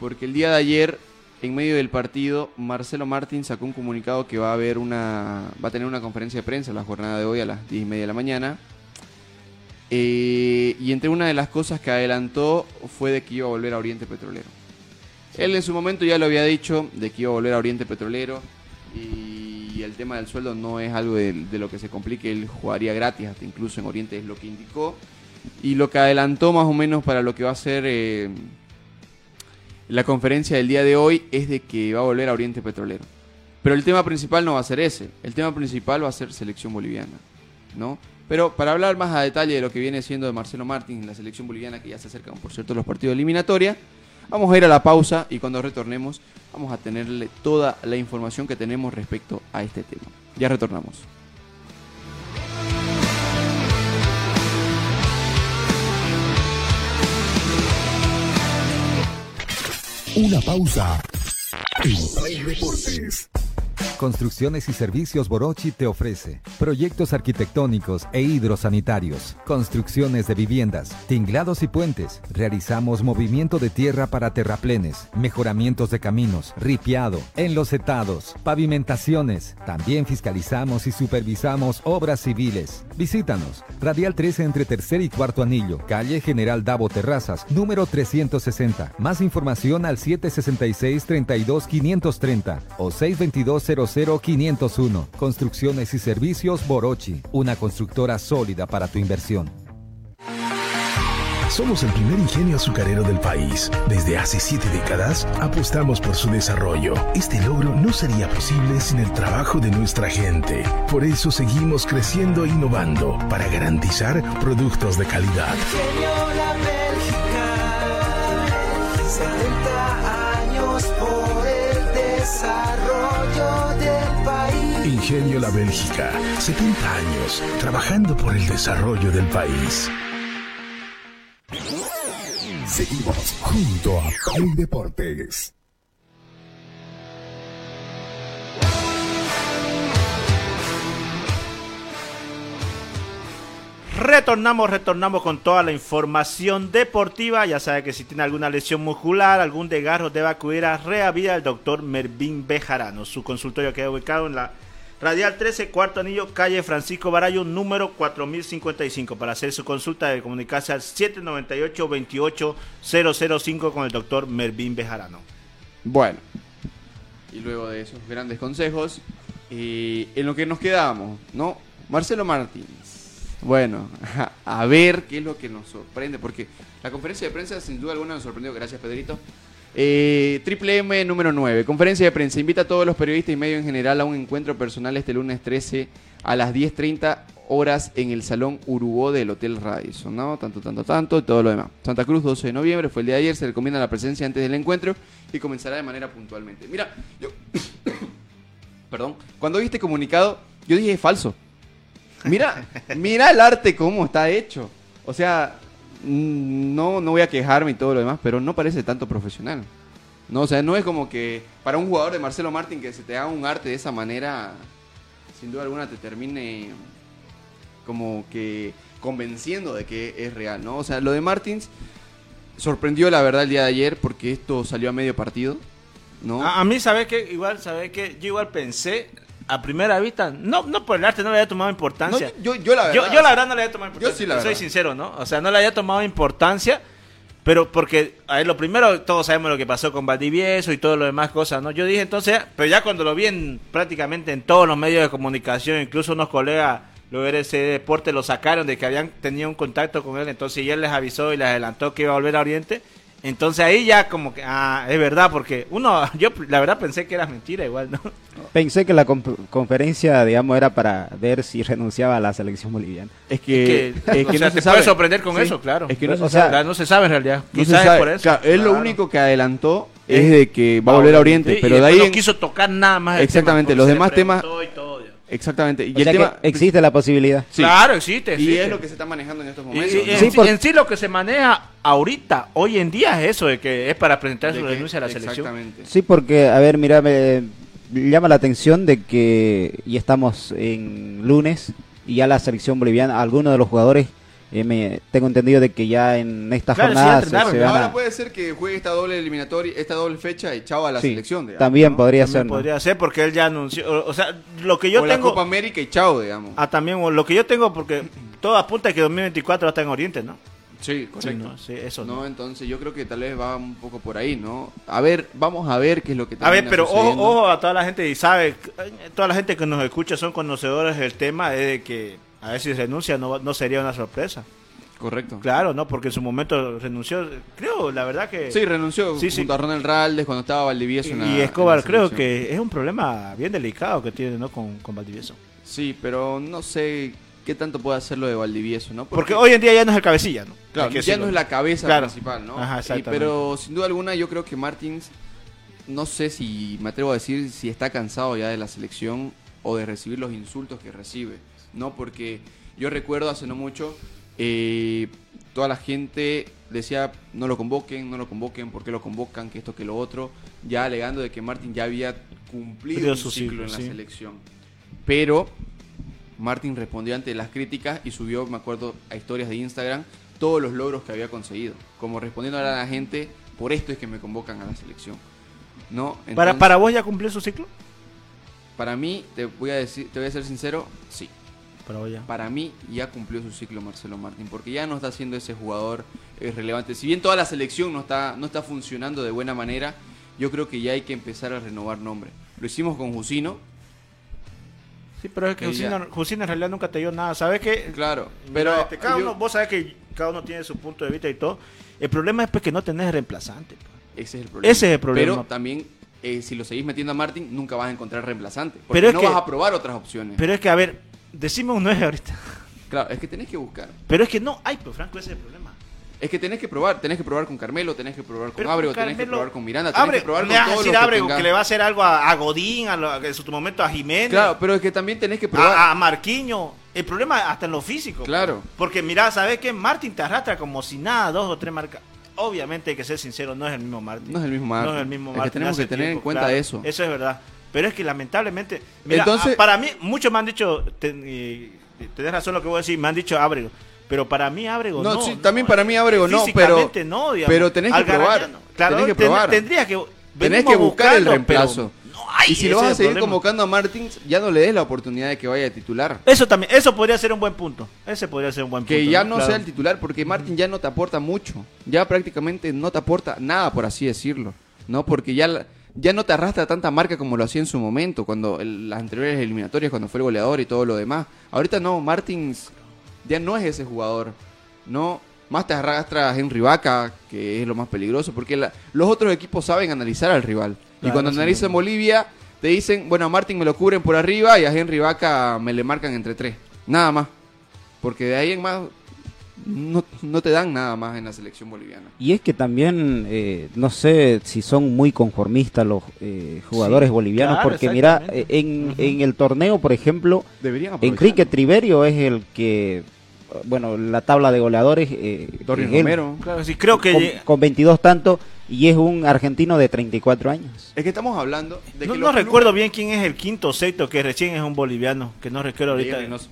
Porque el día de ayer, en medio del partido, Marcelo Martín sacó un comunicado que va a haber una, va a tener una conferencia de prensa la jornada de hoy a las 10 y media de la mañana. Eh, y entre una de las cosas que adelantó fue de que iba a volver a Oriente Petrolero. Él en su momento ya lo había dicho de que iba a volver a Oriente Petrolero y el tema del sueldo no es algo de, lo que se complique, él jugaría gratis, hasta incluso en Oriente es lo que indicó. Y lo que adelantó más o menos para lo que va a ser eh, la conferencia del día de hoy es de que va a volver a Oriente Petrolero. Pero el tema principal no va a ser ese, el tema principal va a ser selección boliviana, ¿no? Pero para hablar más a detalle de lo que viene siendo de Marcelo Martín, la selección boliviana que ya se acercan, por cierto, los partidos de eliminatoria, Vamos a ir a la pausa y cuando retornemos vamos a tenerle toda la información que tenemos respecto a este tema. Ya retornamos. Una pausa. En Play Deportes. Construcciones y Servicios Borochi te ofrece proyectos arquitectónicos e hidrosanitarios, construcciones de viviendas, tinglados y puentes. Realizamos movimiento de tierra para terraplenes, mejoramientos de caminos, ripiado, enlosetados, pavimentaciones. También fiscalizamos y supervisamos obras civiles. Visítanos. Radial 13 entre tercer y cuarto anillo, calle General Davo Terrazas, número 360. Más información al 766 32 530 o 622 00 501. Construcciones y servicios Borochi, una constructora sólida para tu inversión. Somos el primer ingenio azucarero del país. Desde hace siete décadas apostamos por su desarrollo. Este logro no sería posible sin el trabajo de nuestra gente. Por eso seguimos creciendo e innovando para garantizar productos de calidad. Ingenio La Bélgica, 70 años por el desarrollo. Ingenio La Bélgica, 70 años trabajando por el desarrollo del país. Seguimos junto a Play Deportes. Retornamos, retornamos con toda la información deportiva. Ya sabe que si tiene alguna lesión muscular, algún desgarro, debe acudir a Reavida del doctor Mervin Bejarano. Su consultorio queda ubicado en la Radial 13, cuarto anillo, calle Francisco Barayo, número 4055. Para hacer su consulta, debe comunicarse al 798-28005 con el doctor Mervin Bejarano. Bueno, y luego de esos grandes consejos, eh, en lo que nos quedamos, ¿no? Marcelo Martínez. Bueno, a ver qué es lo que nos sorprende, porque la conferencia de prensa sin duda alguna nos sorprendió. Gracias, Pedrito. Eh, Triple M número 9. Conferencia de prensa. Invita a todos los periodistas y medios en general a un encuentro personal este lunes 13 a las 10.30 horas en el Salón Urubó del Hotel Radisson, ¿no? Tanto, tanto, tanto y todo lo demás. Santa Cruz, 12 de noviembre, fue el día de ayer, se recomienda la presencia antes del encuentro y comenzará de manera puntualmente. Mira, yo... Perdón, cuando vi este comunicado, yo dije falso. Mira, mira el arte cómo está hecho. O sea, no, no voy a quejarme y todo lo demás, pero no parece tanto profesional. No, o sea, no es como que para un jugador de Marcelo Martín que se te haga un arte de esa manera, sin duda alguna te termine como que convenciendo de que es real, ¿no? O sea, lo de Martins sorprendió la verdad el día de ayer porque esto salió a medio partido, ¿no? A, a mí, ¿sabes qué? Igual, ¿sabes qué? Yo igual pensé, a primera vista, no, no por el arte, no le había tomado No, importancia. yo, yo la verdad. yo, yo la verdad no le había tomado importancia. Yo sí, la soy sincero, ¿no? O sea, no le había tomado importancia, pero porque, a ver, lo primero, todos sabemos lo que pasó con Valdivieso y todo lo demás cosas, ¿no? Yo dije entonces, pero ya cuando lo vi en, prácticamente en todos los medios de comunicación, incluso unos colegas, lo de ese deporte, lo sacaron de que habían tenido un contacto con él, entonces y él les avisó y les adelantó que iba a volver a Oriente. Entonces ahí ya como que, ah, es verdad, porque uno, yo la verdad pensé que era mentira igual, ¿no? Pensé que la conf- conferencia, digamos, era para ver si renunciaba a la selección boliviana. Es que, Es que, es que o sea, no se te sabe. puedes sorprender con Sí. eso, claro. Es que no O se sea, sabe. Claro, no se sabe en realidad. No Quizás es sabe. por eso. Claro, es lo Claro. único que adelantó es de que va a volver a Oriente, Sí, pero y de ahí no en- quiso tocar nada más. el Exactamente, tema, los demás temas- y exactamente. Y O el sea tema que existe la posibilidad. Sí. Claro, existe. y existe. es lo que se está manejando en estos Y- momentos. y- Sí, sí, por- en sí lo que se maneja ahorita, hoy en día, es eso de que es para presentar De su que- renuncia a la selección. Exactamente. Sí, porque, a ver, mira, me llama la atención de que ya estamos en lunes y ya la selección boliviana, algunos de los jugadores, eh, me, tengo entendido de que ya en esta Claro, jornada se, se a- Ahora puede ser que juegue esta doble eliminatoria, esta doble fecha y chao a la Sí, selección. digamos, también ¿no? podría También ser. ¿no? podría ser porque él ya anunció. O, o sea, lo que yo o la tengo. Copa América y chao, digamos. Ah, también, lo que yo tengo, porque todo apunta a que 2024 va a estar en Oriente, ¿no? sí, Sí, correcto. ¿no? Sí, eso. No, ¿no? entonces yo creo que tal vez va un poco por ahí, ¿no? A ver, vamos a ver qué es lo que A ver, pero ojo, ojo a toda la gente y sabe, toda la gente que nos escucha son conocedores del tema, es de que a ver si renuncia no, no sería una sorpresa. Correcto. Claro, ¿no? Porque en su momento renunció, creo, la verdad que... Sí, renunció Sí, sí. junto a Ronald Raldes cuando estaba Valdivieso en la y Escobar, en la creo que es un problema bien delicado que tiene, ¿no? Con, con Valdivieso. Sí, pero no sé qué tanto puede hacer lo de Valdivieso, ¿no? Porque hoy en día ya no es el cabecilla, ¿no? Claro, ya no es la cabeza Claro. principal, ¿no? Ajá, Y- pero sin duda alguna yo creo que Martins, no sé si me atrevo a decir si está cansado ya de la selección o de recibir los insultos que recibe, ¿no? Porque yo recuerdo hace no mucho, eh, toda la gente decía no lo convoquen, no lo convoquen, ¿por qué lo convocan? Que esto, que lo otro, ya alegando de que Martín ya había cumplido su ciclo ciclo, en la sí. selección. Pero Martin respondió ante las críticas y subió, me acuerdo, a historias de Instagram todos los logros que había conseguido. Como respondiendo a la gente, por esto es que me convocan a la selección. ¿No? ¿Para, ¿Para vos ya cumplió su ciclo? para mí, te voy a decir, te voy a ser sincero, sí. Para vos ya. Para mí ya cumplió su ciclo Marcelo Martín, porque ya no está siendo ese jugador eh, relevante. Si bien toda la selección no está, no está funcionando de buena manera, yo creo que ya hay que empezar a renovar nombre. Lo hicimos con Jusino, Sí, pero es que Jusino, Jusino en realidad nunca te dio nada. ¿Sabes qué? claro, Pero este, cada yo- uno, vos sabés que cada uno tiene su punto de vista y todo. El problema es pues, que no tenés reemplazante. pues. Ese es el problema. Ese es el problema. Pero también, eh, si lo seguís metiendo a Martin, nunca vas a encontrar reemplazante. Porque Pero es no que- vas a probar otras opciones. Pero es que, a ver, decime un 9 ahorita. claro, es que tenés que buscar. Pero es que no hay, pues Franco, ese es el problema. Es que tenés que probar. Tenés que probar con Carmelo, tenés que probar con Pero Abrego, tenés que probar con Miranda, tenés Abre- que probar con todos decir los que Abrego tengas. que le va a hacer algo a, a Godín, a lo- en su momento a Jiménez, Claro, pero es que también tenés que probar. a, a Marquiño. El problema hasta en lo físico. Claro. Porque mira, ¿sabes qué? Martín te arrastra como si nada, dos o tres marcas. Obviamente hay que ser sincero, no es el mismo Martín. No es el mismo Martín. No es el mismo Es que Martín. tenemos que tener en cuenta claro. eso. Eso es verdad. Pero es que lamentablemente. Mira, Entonces- a- para mí, muchos me han dicho. ten- tenés razón lo que voy a decir, me han dicho Ábrego. Pero para mí Ábrego no. No, sí, también para mí Ábrego no, pero- no, digamos. pero tenés que probar, no. Claro, tenés que probar. Tendrías que. Tenés que buscar el reemplazo. y si lo vas a seguir problema. convocando a Martins, ya no le des la oportunidad de que vaya de titular. Eso también, eso podría ser un buen punto. Ese podría ser un buen punto. Que ya no Claro. sea el titular, porque Martin ya no te aporta mucho. Ya prácticamente no te aporta nada, por así decirlo. ¿No? Porque ya, la- ya no te arrastra tanta marca como lo hacía en su momento, cuando el- las anteriores eliminatorias, cuando fue el goleador y todo lo demás. Ahorita no, Martins ya no es ese jugador. No, más te arrastra a Henry Vaca, que es lo más peligroso, porque la- los otros equipos saben analizar al rival. y cuando sí. analizan Bolivia, te dicen, bueno, a Martin me lo cubren por arriba y a Henry Vaca me le marcan entre tres. Nada más. Porque de ahí en más no, no te dan nada más en la selección boliviana. Y es que también, eh, no sé si son muy conformistas los eh, jugadores Sí, bolivianos, claro, porque mira, eh, en, en el torneo, por ejemplo. Enrique Triverio es el que, bueno, la tabla de goleadores, eh, él, Romero. Claro, sí, creo que... con, con 22 tantos, y es un argentino de 34 años. Es que estamos hablando de no que no los recuerdo clubes- bien quién es el quinto o sexto, que recién es un boliviano, que no recuerdo ahorita. Reynoso.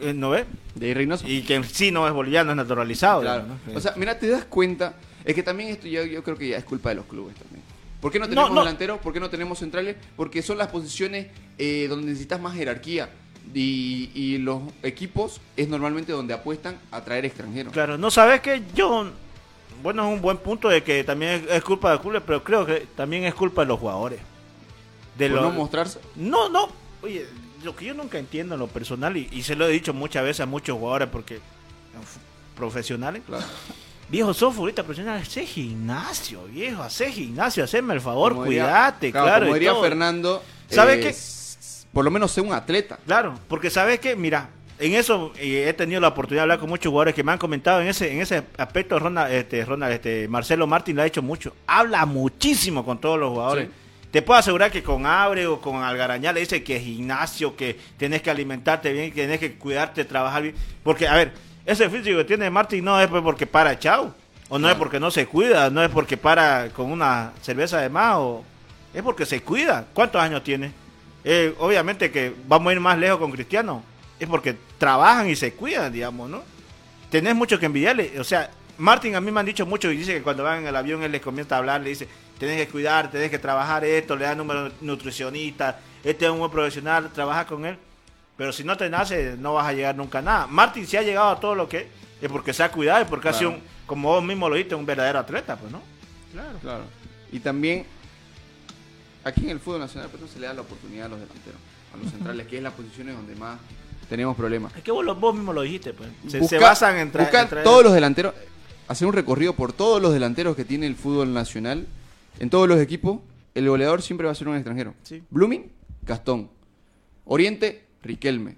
Eh, ¿No ve? De Reynoso. Y que sí no es boliviano, es naturalizado. Claro. ¿no? O sea, mira, te das cuenta. Es que también esto yo, yo creo que ya es culpa de los clubes también. ¿Por qué no tenemos no. delanteros? ¿Por qué no tenemos centrales? Porque son las posiciones eh, donde necesitas más jerarquía. Y, y los equipos es normalmente donde apuestan a traer extranjeros. Claro, no sabes que yo, bueno, es un buen punto de que también es, es culpa del club, pero creo que también es culpa de los jugadores. De los- no mostrarse. no, no, oye, lo que yo nunca entiendo en lo personal, y, y se lo he dicho muchas veces a muchos jugadores porque profesionales, Claro. viejo, sos futbolista profesional, hace gimnasio, viejo, hace gimnasio, haceme el favor, Como diría- cuídate, claro. Como diría todo. Fernando. ¿Sabe eh, qué? s- Por lo menos sé un atleta. Claro, porque sabes que, mira, en eso y he tenido la oportunidad de hablar con muchos jugadores que me han comentado en ese en ese aspecto Ronald, este, Ronald, este, Marcelo Martín lo ha hecho mucho. Habla muchísimo con todos los jugadores. Sí. Te puedo asegurar que con Abre o con Algarañá le dice que gimnasio, que tienes que alimentarte bien, que tienes que cuidarte, trabajar bien. Porque, a ver, ese físico que tiene Martín no es pues porque para chao. O no es porque no se cuida, no es porque para con una cerveza de más, o es porque se cuida. ¿Cuántos años tiene? Eh, obviamente que vamos a ir más lejos con Cristiano. Es porque trabajan y se cuidan, digamos, ¿no? Tenés mucho que envidiarle. O sea, Martín a mí me han dicho mucho y dice que cuando van en el avión él les comienza a hablar, le dice, tenés que cuidar, tenés que trabajar esto, le da número nutricionista, este es un buen profesional, trabaja con él. Pero si no te nace, no vas a llegar nunca a nada. Martín si ha llegado a todo lo que es, es porque se ha cuidado y porque ha sido, un, como vos mismo lo dijiste, un verdadero atleta, pues, ¿no? Claro. Claro. Y también, aquí en el fútbol nacional, pues no se le da la oportunidad a los delanteros, a los centrales, que es las posiciones donde más tenemos problemas. Es que vos, lo- vos mismo lo dijiste, pues. Se, Busca- se basan en, tra- en traer- todos los delanteros, hacer un recorrido por todos los delanteros que tiene el fútbol nacional, en todos los equipos, el goleador siempre va a ser un extranjero. Sí. Blooming, Gastón. Oriente, Riquelme.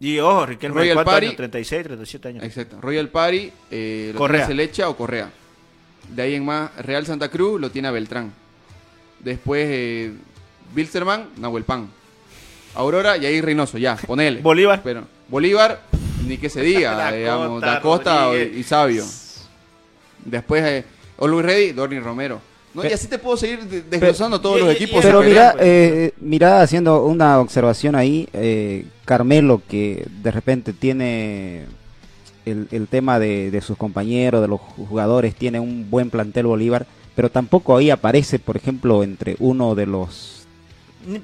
Y ojo, Riquelme, Royal ¿cuántos Party. años? 36, 37 años. Exacto. Royal Party, eh, lo Correa. tiene Selecha o Correa. De ahí en más, Real Santa Cruz lo tiene a Beltrán. Después, eh, Bilsterman, Nahuel Pan. Aurora y ahí Reynoso, ya, ponele. Bolívar. Pero, Bolívar, ni que se diga, digamos, Da Costa y Sabio. Después, eh, Always Ready, Dorni Romero. ¿No? Pe- y así te puedo seguir de- desglosando todos y- los equipos. Pero mira, vean. eh, mira, haciendo una observación ahí, eh, Carmelo, que de repente tiene el, el tema de, de sus compañeros, de los jugadores, tiene un buen plantel Bolívar, pero tampoco ahí aparece, por ejemplo, entre uno de los...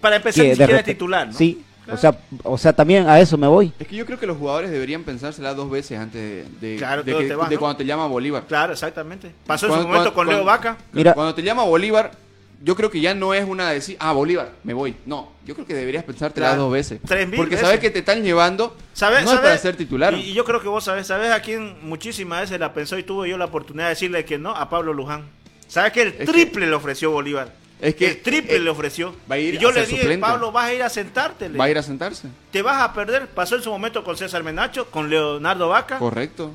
Para empezar, que ni siquiera titular, ¿no? Sí, Claro. o, sea, o sea, también a eso me voy. Es que yo creo que los jugadores deberían pensársela dos veces antes de, de- Claro, de todo que- te vas, de ¿no? cuando te llama Bolívar. Claro, exactamente. Pasó en su Cuando- momento con cuando- Leo Vaca. Mira- Cuando te llama Bolívar, yo creo que ya no es una de decir, ah, Bolívar, me voy. No, yo creo que deberías pensártela Claro. dos veces. Tres mil Porque veces. sabes que te están llevando, ¿Sabes? no es sabes? para ser titular. Y, y yo creo que vos sabés, ¿sabes a quién muchísimas veces la pensó y tuve yo la oportunidad de decirle que no? A Pablo Luján. ¿Sabes que el que- triple le ofreció Bolívar? Es que- el triple eh, le ofreció. va a ir y yo a le dije, suplente. Pablo, vas a ir a sentarte. Va a ir a sentarse. Te vas a perder. Pasó en su momento con César Menacho, con Leonardo Vaca. Correcto.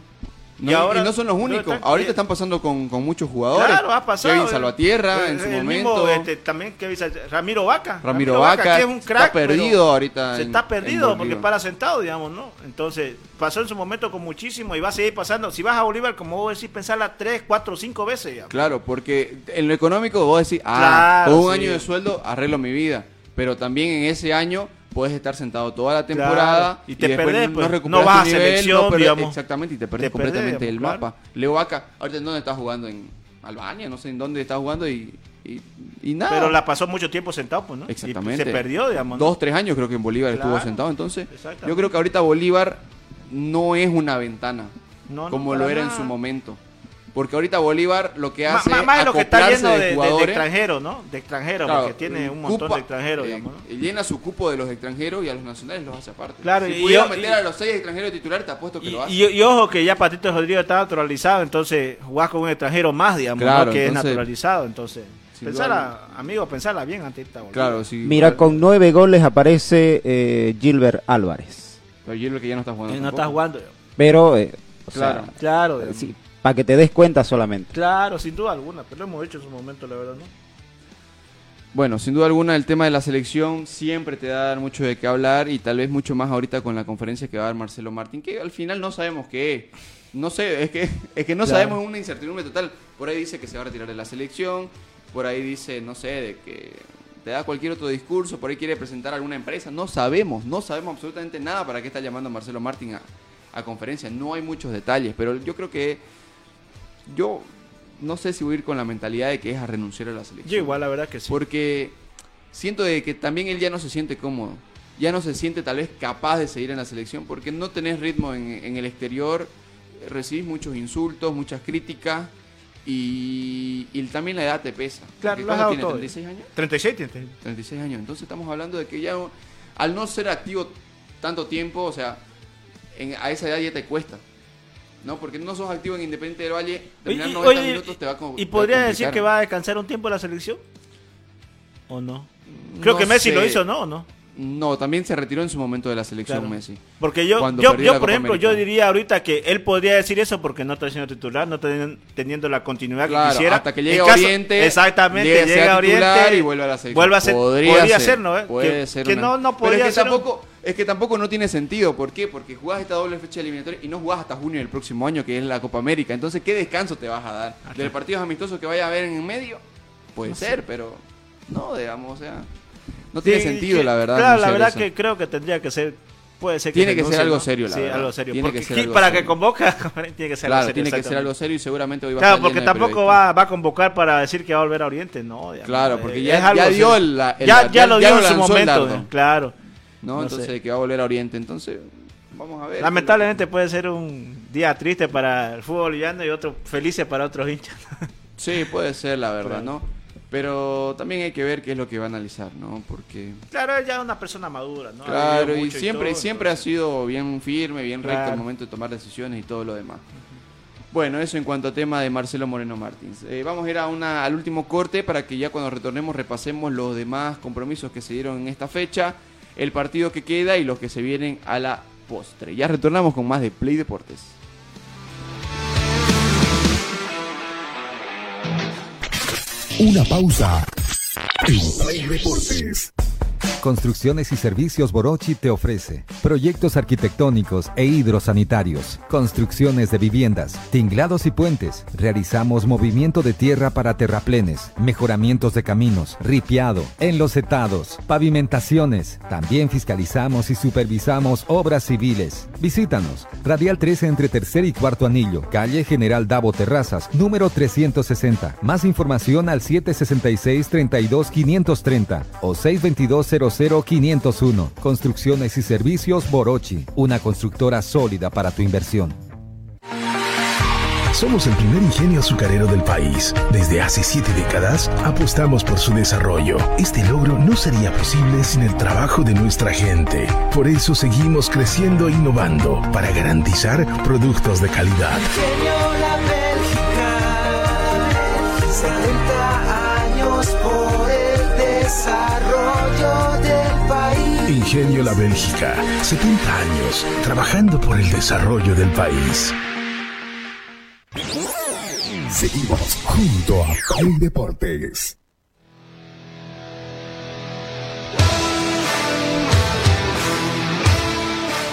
No, Y y, ahora- no son los únicos. están- Ahorita están pasando con, con muchos jugadores. Claro, ha pasado. Kevin. Salvatierra Eh, en su el momento. mismo, este, también Kevin Ramiro Vaca. Ramiro Vaca que es un está crack, perdido pero ahorita Se en- está perdido porque para sentado, digamos, ¿no? Entonces, pasó en su momento con muchísimo y va a seguir pasando. Si vas a Bolívar, como vos decís, pensarla tres, cuatro, cinco veces, digamos. Claro, porque en lo económico vos decís, ah, Claro, un sí. año de sueldo arreglo mi vida. Pero también en ese año puedes estar sentado toda la temporada Claro, y te después perdés, no pues, recuperas no vas a nivel, selección, no perdés- digamos. Exactamente, y te perdés Te perdés, completamente el digamos, mapa. Leo Vaca, ahorita en dónde está jugando, en Albania, no sé en dónde está jugando y, y, y nada. Pero la pasó mucho tiempo sentado, pues, ¿no? Y Exactamente. se perdió, digamos. ¿no? Dos, tres años creo que en Bolívar estuvo sentado. Entonces, yo creo que ahorita Bolívar no es una ventana como lo era en su momento. Porque ahorita Bolívar lo que hace ma- Más de lo que está lleno de, de- extranjeros, ¿no? De extranjeros, Claro, porque tiene un montón cupa, de extranjeros, eh, digamos, ¿no? Llena su cupo de los extranjeros y a los nacionales los hace aparte. Claro, si y pudiera meter y- a los seis extranjeros titulares, te apuesto que Y, lo hace. y- y ojo que ya Patito Rodríguez está naturalizado, entonces jugás con un extranjero más, digamos, Claro, ¿no? que entonces- es naturalizado. Entonces, pensala, amigo, pensala bien antes de esta claro, sí. Mira, con nueve goles aparece eh, Gilbert Álvarez. Pero creo que ya no está jugando. Eh, no estás jugando. Pero, eh, o Claro. sea, Claro, eh, sí, para que te des cuenta solamente. claro, sin duda alguna, pero lo hemos hecho en su momento, la verdad, ¿no? Bueno, sin duda alguna el tema de la selección siempre te va a dar mucho de qué hablar y tal vez mucho más ahorita con la conferencia que va a dar Marcelo Martín, que al final no sabemos qué es. No sé, es que, es que no Claro. sabemos, es una incertidumbre total. Por ahí dice que se va a retirar de la selección, por ahí dice, no sé, de que te da cualquier otro discurso, por ahí quiere presentar alguna empresa. No sabemos, no sabemos absolutamente nada para qué está llamando a Marcelo Martín a, a conferencia. No hay muchos detalles, pero yo creo que yo no sé si voy a ir con la mentalidad de que es a renunciar a la selección. Yo igual, la verdad que sí. Porque siento de que también él ya no se siente cómodo. Ya no se siente tal vez capaz de seguir en la selección porque no tenés ritmo en, en el exterior, recibís muchos insultos, muchas críticas y, y también la edad te pesa. Claro, lo has ¿cuánto dado tiene? todo. ¿36 años? 36 tienes. 36 años. Entonces estamos hablando de que ya al no ser activo tanto tiempo, o sea, en- a esa edad ya te cuesta. ¿No? Porque no sos activo en Independiente del Valle, terminar 90 oye, minutos te va a ¿Y a podría decir que va a descansar un tiempo la selección? ¿O no? Creo No que Messi sé. lo hizo, ¿no? ¿O no? No, también se retiró en su momento de la selección Claro. Messi. Porque yo, yo, yo por ejemplo, América. yo diría ahorita que él podría decir eso porque no está siendo titular, no teniendo, teniendo la continuidad Claro, que quisiera. hasta que llegue a caso- Oriente, Exactamente, llega a Oriente y vuelve a la selección. Vuelve a ser, Podría podría, ser, ser, ¿no? eh? Puede que ser que una- no, no Pero podría es que ser. un- tampoco, es que tampoco no tiene sentido. ¿Por qué? Porque jugás esta doble fecha eliminatoria y no jugás hasta junio del próximo año, que es la Copa América. Entonces, ¿qué descanso te vas a dar? ¿Del partidos amistosos que vaya a haber en el medio? Puede ser, pero no, digamos, o sea, no tiene sentido, que- la verdad. Claro, la verdad eso. que creo que tendría que ser. Puede ser que Tiene que ser algo serio, la Sí, verdad. algo serio. Tiene Porque que ser aquí, algo para serio. que convoca, tiene que ser Claro, algo serio. tiene que ser algo serio y seguramente hoy va a Claro, porque tampoco va, va a convocar para decir que va a volver a Oriente, no. digamos, Claro, eh, porque ya, dio el, la- el- ya, ya lo dio en su momento, claro. ¿No? no Entonces, sé. que va a volver a Oriente. Entonces, vamos a ver. Lamentablemente puede ser un día triste para el fútbol boliviano y otro feliz para otros hinchas. Sí, puede ser, la verdad, Claro. ¿no? Pero también hay que ver qué es lo que va a analizar, ¿no? Porque, claro, él ya es una persona madura, ¿no? Claro, y siempre, todo, siempre ha sido bien firme, bien recto Claro. al momento de tomar decisiones y todo lo demás. Bueno, eso en cuanto a tema de Marcelo Moreno Martins. Eh, vamos a ir a una, al último corte para que ya cuando retornemos repasemos los demás compromisos que se dieron en esta fecha, el partido que queda y los que se vienen a la postre. Ya retornamos con más de Play Deportes. Una pausa. Play Deportes. Construcciones y Servicios Borochi te ofrece proyectos arquitectónicos e hidrosanitarios, construcciones de viviendas, tinglados y puentes. Realizamos movimiento de tierra para terraplenes, mejoramientos de caminos, ripiado, enlosetados, pavimentaciones. También fiscalizamos y supervisamos obras civiles. Visítanos. Radial 13 entre tercer y cuarto anillo, calle General Davo Terrazas, número 360. Más información al 766 32 530 o 622 501. Construcciones y servicios Borochi, una constructora sólida para tu inversión. Somos el primer ingenio azucarero del país. Desde hace siete décadas apostamos por su desarrollo. Este logro no sería posible sin el trabajo de nuestra gente. Por eso seguimos creciendo e innovando para garantizar productos de calidad. Ingenio La Bélgica, 70 años por el desarrollo del país. Ingenio La Bélgica, 70 años trabajando por el desarrollo del país. Seguimos junto a Play Deportes.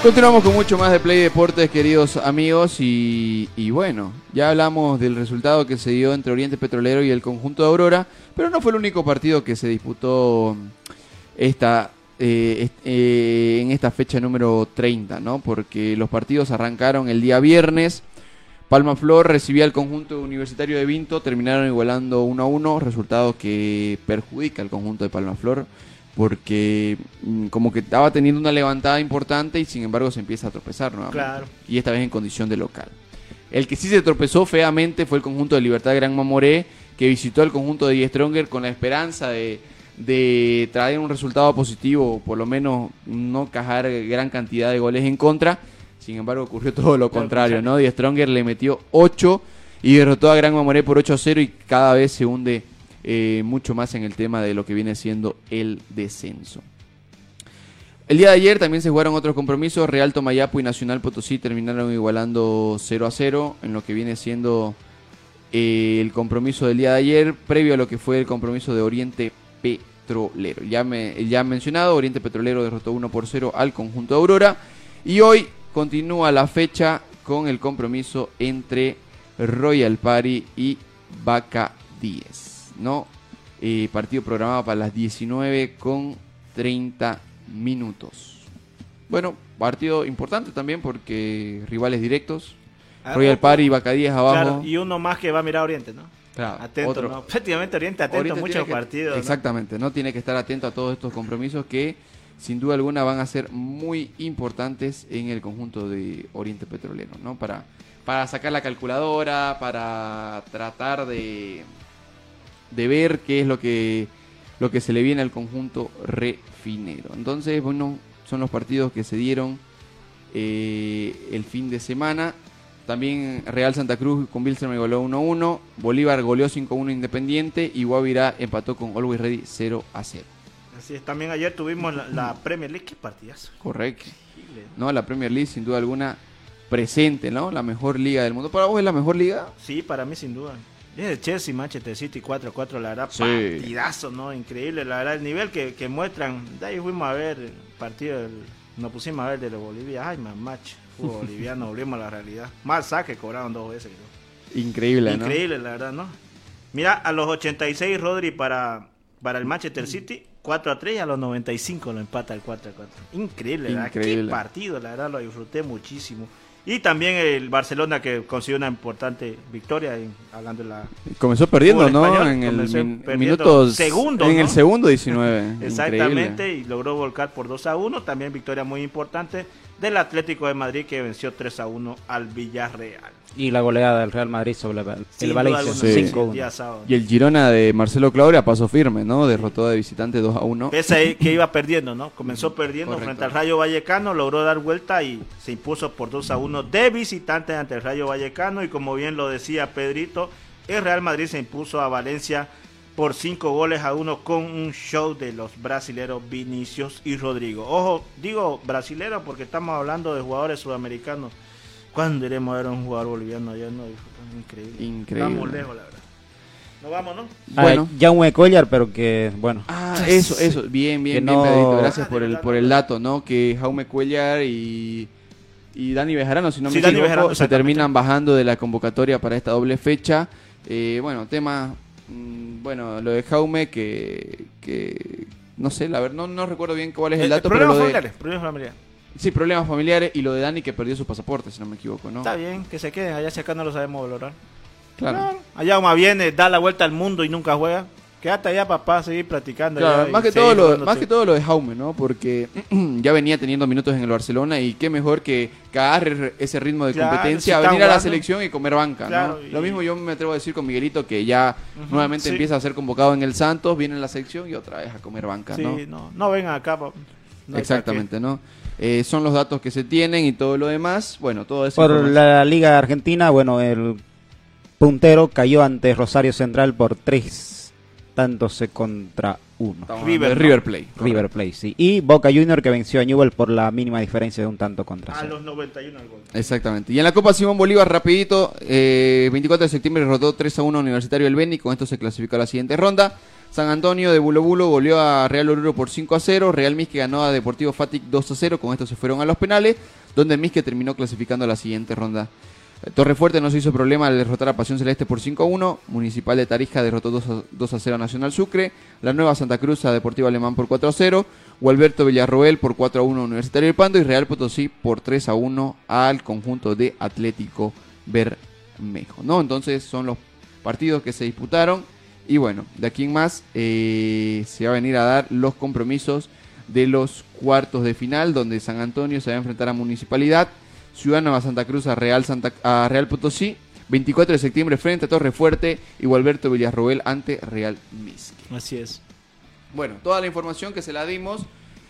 Continuamos con mucho más de Play Deportes, queridos amigos, y, bueno, ya hablamos del resultado que se dio entre Oriente Petrolero y el conjunto de Aurora, pero no fue el único partido que se disputó esta, eh, eh, en esta fecha número 30, ¿no? Porque los partidos arrancaron el día viernes, Palma Flor recibía al conjunto universitario de Vinto, terminaron igualando 1 a 1, resultado que perjudica al conjunto de Palma Flor porque mm, como que estaba teniendo una levantada importante y sin embargo se empieza a tropezar nuevamente. Claro. Y esta vez en condición de local. El que sí se tropezó feamente fue el conjunto de Libertad Gran Mamoré, que visitó al conjunto de Die Stronger con la esperanza de, de traer un resultado positivo, o por lo menos no cajar gran cantidad de goles en contra. Sin embargo, ocurrió todo lo contrario, ¿no? Die Stronger le metió 8 y derrotó a Gran Mamoré por 8 a 0 y cada vez se hunde eh, mucho más en el tema de lo que viene siendo el descenso. El día de ayer también se jugaron otros compromisos. Real Tomayapo y Nacional Potosí terminaron igualando 0 a 0 en lo que viene siendo eh, el compromiso del día de ayer, previo a lo que fue el compromiso de Oriente Petrolero. Ya, me, ya mencionado, Oriente Petrolero derrotó 1 por 0 al conjunto de Aurora. Y hoy continúa la fecha con el compromiso entre Royal Party y Vaca 10. ¿No? Eh, partido programado para las 19 con 30 minutos. Bueno, partido importante también porque rivales directos. Ah, Royal. Party y 10 abajo. Claro, y uno más que va a mirar a Oriente, ¿no? Claro, Atento, otro. ¿no? Prácticamente Oriente atento Oriente a muchos que- partidos. ¿no? Exactamente, ¿no? Tiene que estar atento a todos estos compromisos que sin duda alguna van a ser muy importantes en el conjunto de Oriente Petrolero, ¿no? Para, para sacar la calculadora, para tratar de, de ver qué es lo que, lo que se le viene al conjunto refinero. Entonces, bueno, son los partidos que se dieron eh, el fin de semana. También Real Santa Cruz con Bilsterman goleó 1-1. Bolívar goleó 5-1 Independiente. Y Guavirá empató con Always Ready 0-0. Así es, también ayer tuvimos la, la Premier League, qué partidazo. Correcto. ¿No? La Premier League sin duda alguna presente, ¿no? La mejor liga del mundo. ¿Para vos es la mejor liga? Sí, para mí sin duda. De Chelsea, Manchester City 4-4, la verdad, Sí. partidazo, ¿no? Increíble, la verdad, el nivel que, que muestran. De ahí fuimos a ver el partido, del, nos pusimos a ver de Bolivia. Ay, man, match, fútbol boliviano, volvimos a la realidad. Más saque cobraron dos veces. creo. Increíble, ¿no? Increíble, la verdad, ¿no? Mira, a los 86 Rodri para, para el Manchester City, 4 a 3 y a los 95 lo empata el 4 a 4. Increíble, verdad. Increíble. Qué partido, la verdad, lo disfruté muchísimo. Y también el Barcelona que consiguió una importante victoria, en- hablando de la... Comenzó perdiendo, ¿no? español, en el min- segundo, En ¿no? el segundo 19. Exactamente, Increíble. y logró volcar por 2 a 1. También victoria muy importante del Atlético de Madrid que venció 3 a 1 al Villarreal. Y la goleada del Real Madrid sobre el, Sin Valencia, Sí. 5-1. día sábado. Y el Girona de Marcelo Claure a paso firme, ¿no? Derrotó de visitante 2 a 1. Pese a que iba perdiendo, ¿no? Comenzó perdiendo Correcto. frente al Rayo Vallecano, logró dar vuelta y se impuso por 2 a 1 de visitante ante el Rayo Vallecano. Y como bien lo decía Pedrito, el Real Madrid se impuso a Valencia por 5 goles a 1 con un show de los brasileros Vinicius y Rodrigo. Ojo, digo brasileros porque estamos hablando de jugadores sudamericanos. ¿Cuándo iremos a ver a un jugador boliviano allá? No, increíble. Increíble. Estamos lejos, la verdad. Nos vamos, ¿no? Ah, Bueno. Jaume Collar, pero que, bueno. Ah, eso, eso, bien, bien, Que bien, no- Pedrito, gracias Ah, por de el, por el dato, ¿no? Que Jaume Cuellar y, y Dani Bejarano, si no me Sí, equivoco, Bejarano, se terminan bajando de la convocatoria para esta doble fecha. Eh, bueno, tema, bueno, lo de Jaume que, que no sé, la verdad, no, no recuerdo bien cuál es el Eh, dato, pero problemas lo de, familiares, problemas familiares. sí, problemas familiares y lo de Dani que perdió su pasaporte, si no me equivoco, ¿no? Está bien, que se queden allá si acá no lo sabemos valorar. Claro. Allá más viene, da la vuelta al mundo y nunca juega. Quédate allá, papá, seguir practicando. Claro, allá y más que seguir todo lo más que todo lo de Jaume, ¿no? Porque ya venía teniendo minutos en el Barcelona y qué mejor que que agarre ese ritmo de Claro, competencia, si venir a la selección y comer banca, Claro, ¿no? y- Lo mismo yo me atrevo a decir con Miguelito que ya nuevamente sí. empieza a ser convocado en el Santos, viene en la selección y otra vez a comer banca, Sí, ¿no? no, no vengan acá. no Exactamente, ¿no? Eh, son los datos que se tienen y todo lo demás. Bueno, todo eso. Por la Liga Argentina, bueno, el puntero cayó ante Rosario Central por 3 tantos contra 1. River, River. Play. River Plate, sí. Y Boca Junior que venció a Newell por la mínima diferencia de un tanto contra A 0. los 91 al gol. Exactamente. Y en la Copa Simón Bolívar, rapidito, eh, 24 de septiembre derrotó 3 a 1 Universitario del Beni, con esto se clasificó a la siguiente ronda. San Antonio de Bulo Bulo volvió a Real Oruro por 5 a 0, Real Misque ganó a Deportivo Fatic 2 a 0, con esto se fueron a los penales, donde Misque terminó clasificando a la siguiente ronda. Torrefuerte no se hizo problema al derrotar a Pasión Celeste por 5 a 1, Municipal de Tarija derrotó 2 a, 2 a 0 a Nacional Sucre, la Nueva Santa Cruz a Deportivo Alemán por 4 a 0, Gualberto Villarroel por 4 a 1 a Universitario del Pando y Real Potosí por 3 a 1 al conjunto de Atlético Bermejo. ¿no? Entonces son los partidos que se disputaron y bueno, de aquí en más eh, se va a venir a dar los compromisos de los cuartos de final donde San Antonio se va a enfrentar a Municipalidad, Ciudad Nueva Santa Cruz a Real, Santa, a Real Potosí, 24 de septiembre frente a Torre Fuerte y Gualberto Villarroel ante Real Misque. Así es. Bueno, toda la información que se la dimos,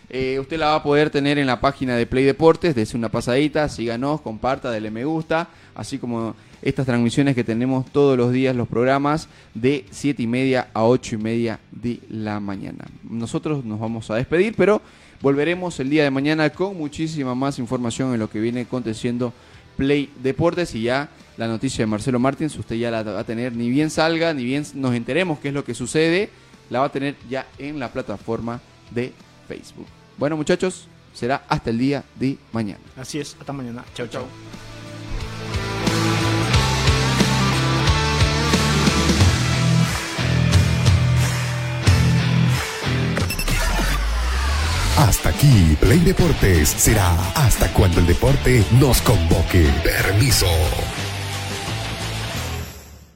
eh, usted la va a poder tener en la página de Play Deportes, dese una pasadita, síganos, comparta, dele me gusta, así como estas transmisiones que tenemos todos los días, los programas de 7 y media a 8 y media de la mañana. Nosotros nos vamos a despedir, pero Volveremos el día de mañana con muchísima más información en lo que viene aconteciendo Play Deportes y ya la noticia de Marcelo Martins, usted ya la va a tener, ni bien salga, ni bien nos enteremos qué es lo que sucede, la va a tener ya en la plataforma de Facebook. Bueno muchachos, será hasta el día de mañana. Así es, hasta mañana. Chau, chau. Hasta aquí, Play Deportes será hasta cuando el deporte nos convoque. Permiso.